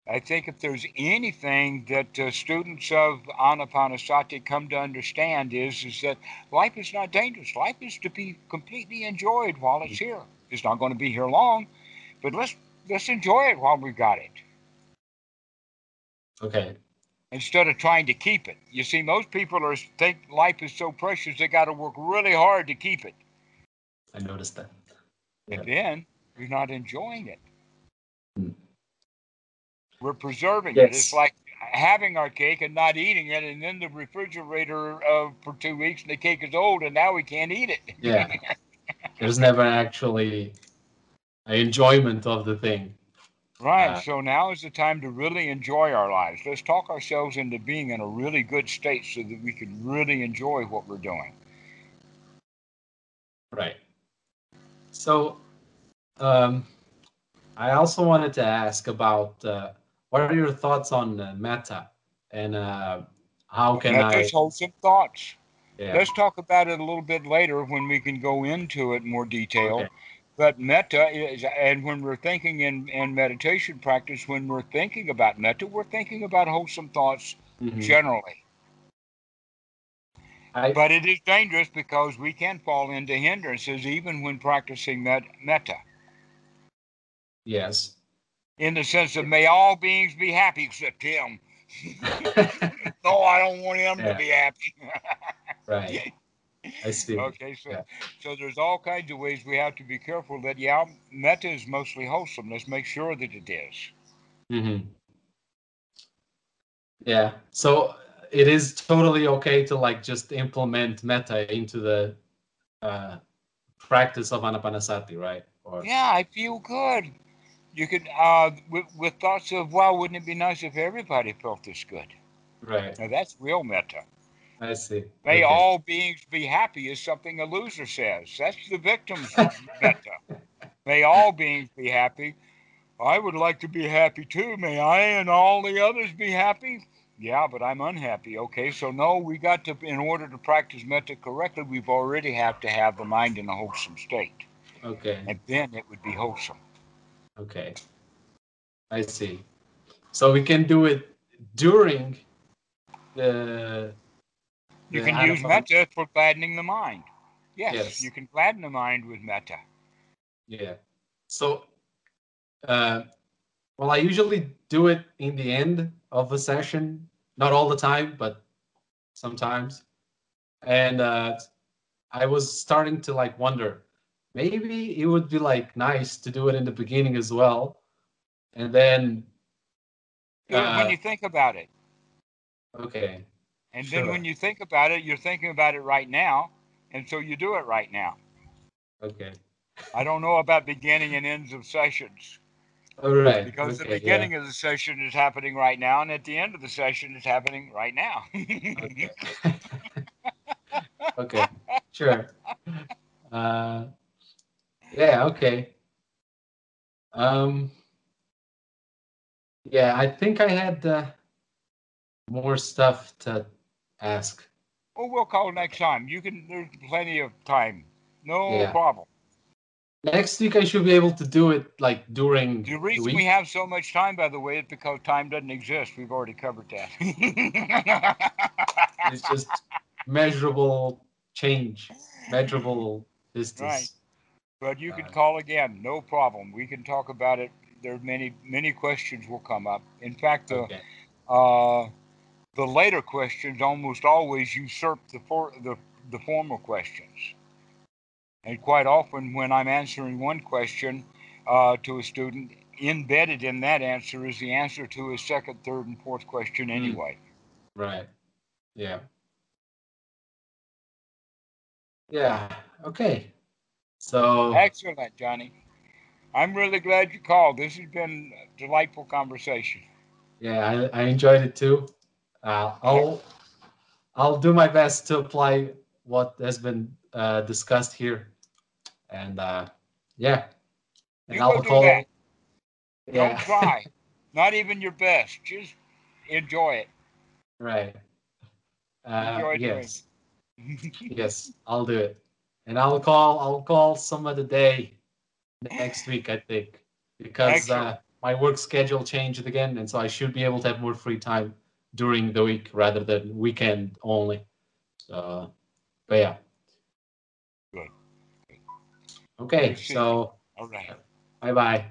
I think if there's anything that uh, students of Anapanasati come to understand is is that life is not dangerous. Life is to be completely enjoyed while it's here. It's not going to be here long, but let's let's enjoy it while we've got it Okay. Instead of trying to keep it. You see, most people are think life is so precious they got to work really hard to keep it. I noticed that. And then we're not enjoying it. Hmm. We're preserving it. It's like having our cake and not eating it, and then the refrigerator uh, for two weeks, and the cake is old, and now we can't eat it. Yeah. [laughs] There's never actually enjoyment of the thing. Right. Uh, so now is the time to really enjoy our lives. Let's talk ourselves into being in a really good state so that we can really enjoy what we're doing. Right. So, um, I also wanted to ask about uh, what are your thoughts on uh, metta and uh, how can Now, I? just hold some thoughts. Yeah. Let's talk about it a little bit later when we can go into it in more detail. Okay. But metta is, and when we're thinking in, in meditation practice, when we're thinking about metta, we're thinking about wholesome thoughts Mhm. generally. I, But it is dangerous because we can fall into hindrances even when practicing met, metta. yes. In the sense of, may all beings be happy except him. [laughs] [laughs] no, I don't want him Yeah. to be happy. [laughs] right. I see. Okay, so Yeah. so there's all kinds of ways we have to be careful that yeah, metta is mostly wholesome. Let's make sure that it is. hmm Yeah. So it is totally okay to like just implement metta into the uh, practice of anapanasati, right? Or Yeah, I feel good. You could uh with, with thoughts of wow, wouldn't it be nice if everybody felt this good? right. Now that's real metta. I see. May Okay. all beings be happy is something a loser says. That's the victim's metta. May all beings be happy. I would like to be happy too. May I and all the others be happy? Yeah, but I'm unhappy. Okay, so no, we got to, in order to practice metta correctly, we've already have to have the mind in a wholesome state. Okay. And then it would be wholesome. Okay. I see. So we can do it during the. You can use metta for gladdening the mind. Yes, Yes. you can gladden the mind with metta. Yeah. So, uh, well, I usually do it in the end of a session, not all the time, but sometimes. And uh, I was starting to like wonder, maybe it would be like nice to do it in the beginning as well, and then. It when uh, you think about it. okay. And then Sure. when you think about it, you're thinking about it right now. And so you do it right now. Okay. I don't know about beginning and ends of sessions All right. because the okay, yeah. beginning of the session is happening right now, and at the end of the session is happening right now. Okay. [laughs] okay. Sure. Uh, yeah. Okay. Um. Yeah, I think I had uh, more stuff to ask. well, we'll call next time. You can. There's plenty of time. No Yeah. problem. Next week I should be able to do it like during The the reason week. we have so much time, by the way, is because time doesn't exist. We've already covered that. [laughs] It's just measurable change, measurable distance. Right. But you can Uh, call again, no problem. We can talk about it. There are many many questions will come up. In fact, the Okay. uh, the later questions almost always usurp the for, the the former questions. And quite often, when I'm answering one question uh, to a student, embedded in that answer is the answer to his second, third, and fourth question anyway. Right. Yeah. Yeah. Okay. So Excellent, Joni. I'm really glad you called. This has been a delightful conversation. yeah, I, I enjoyed it too. Uh, I'll I'll do my best to apply what has been uh, discussed here, and uh, yeah, and You I'll do call. that. [laughs] Yeah. Don't try. [laughs] Not even your best. Just enjoy it. right. Uh, Enjoy yes. [laughs] yes, I'll do it, and I'll call. I'll call some other day next week, I think, because uh, my work schedule changed again, and so I should be able to have more free time during the week rather than weekend only. So, but yeah. Good. Okay, Good to see so All right. bye bye.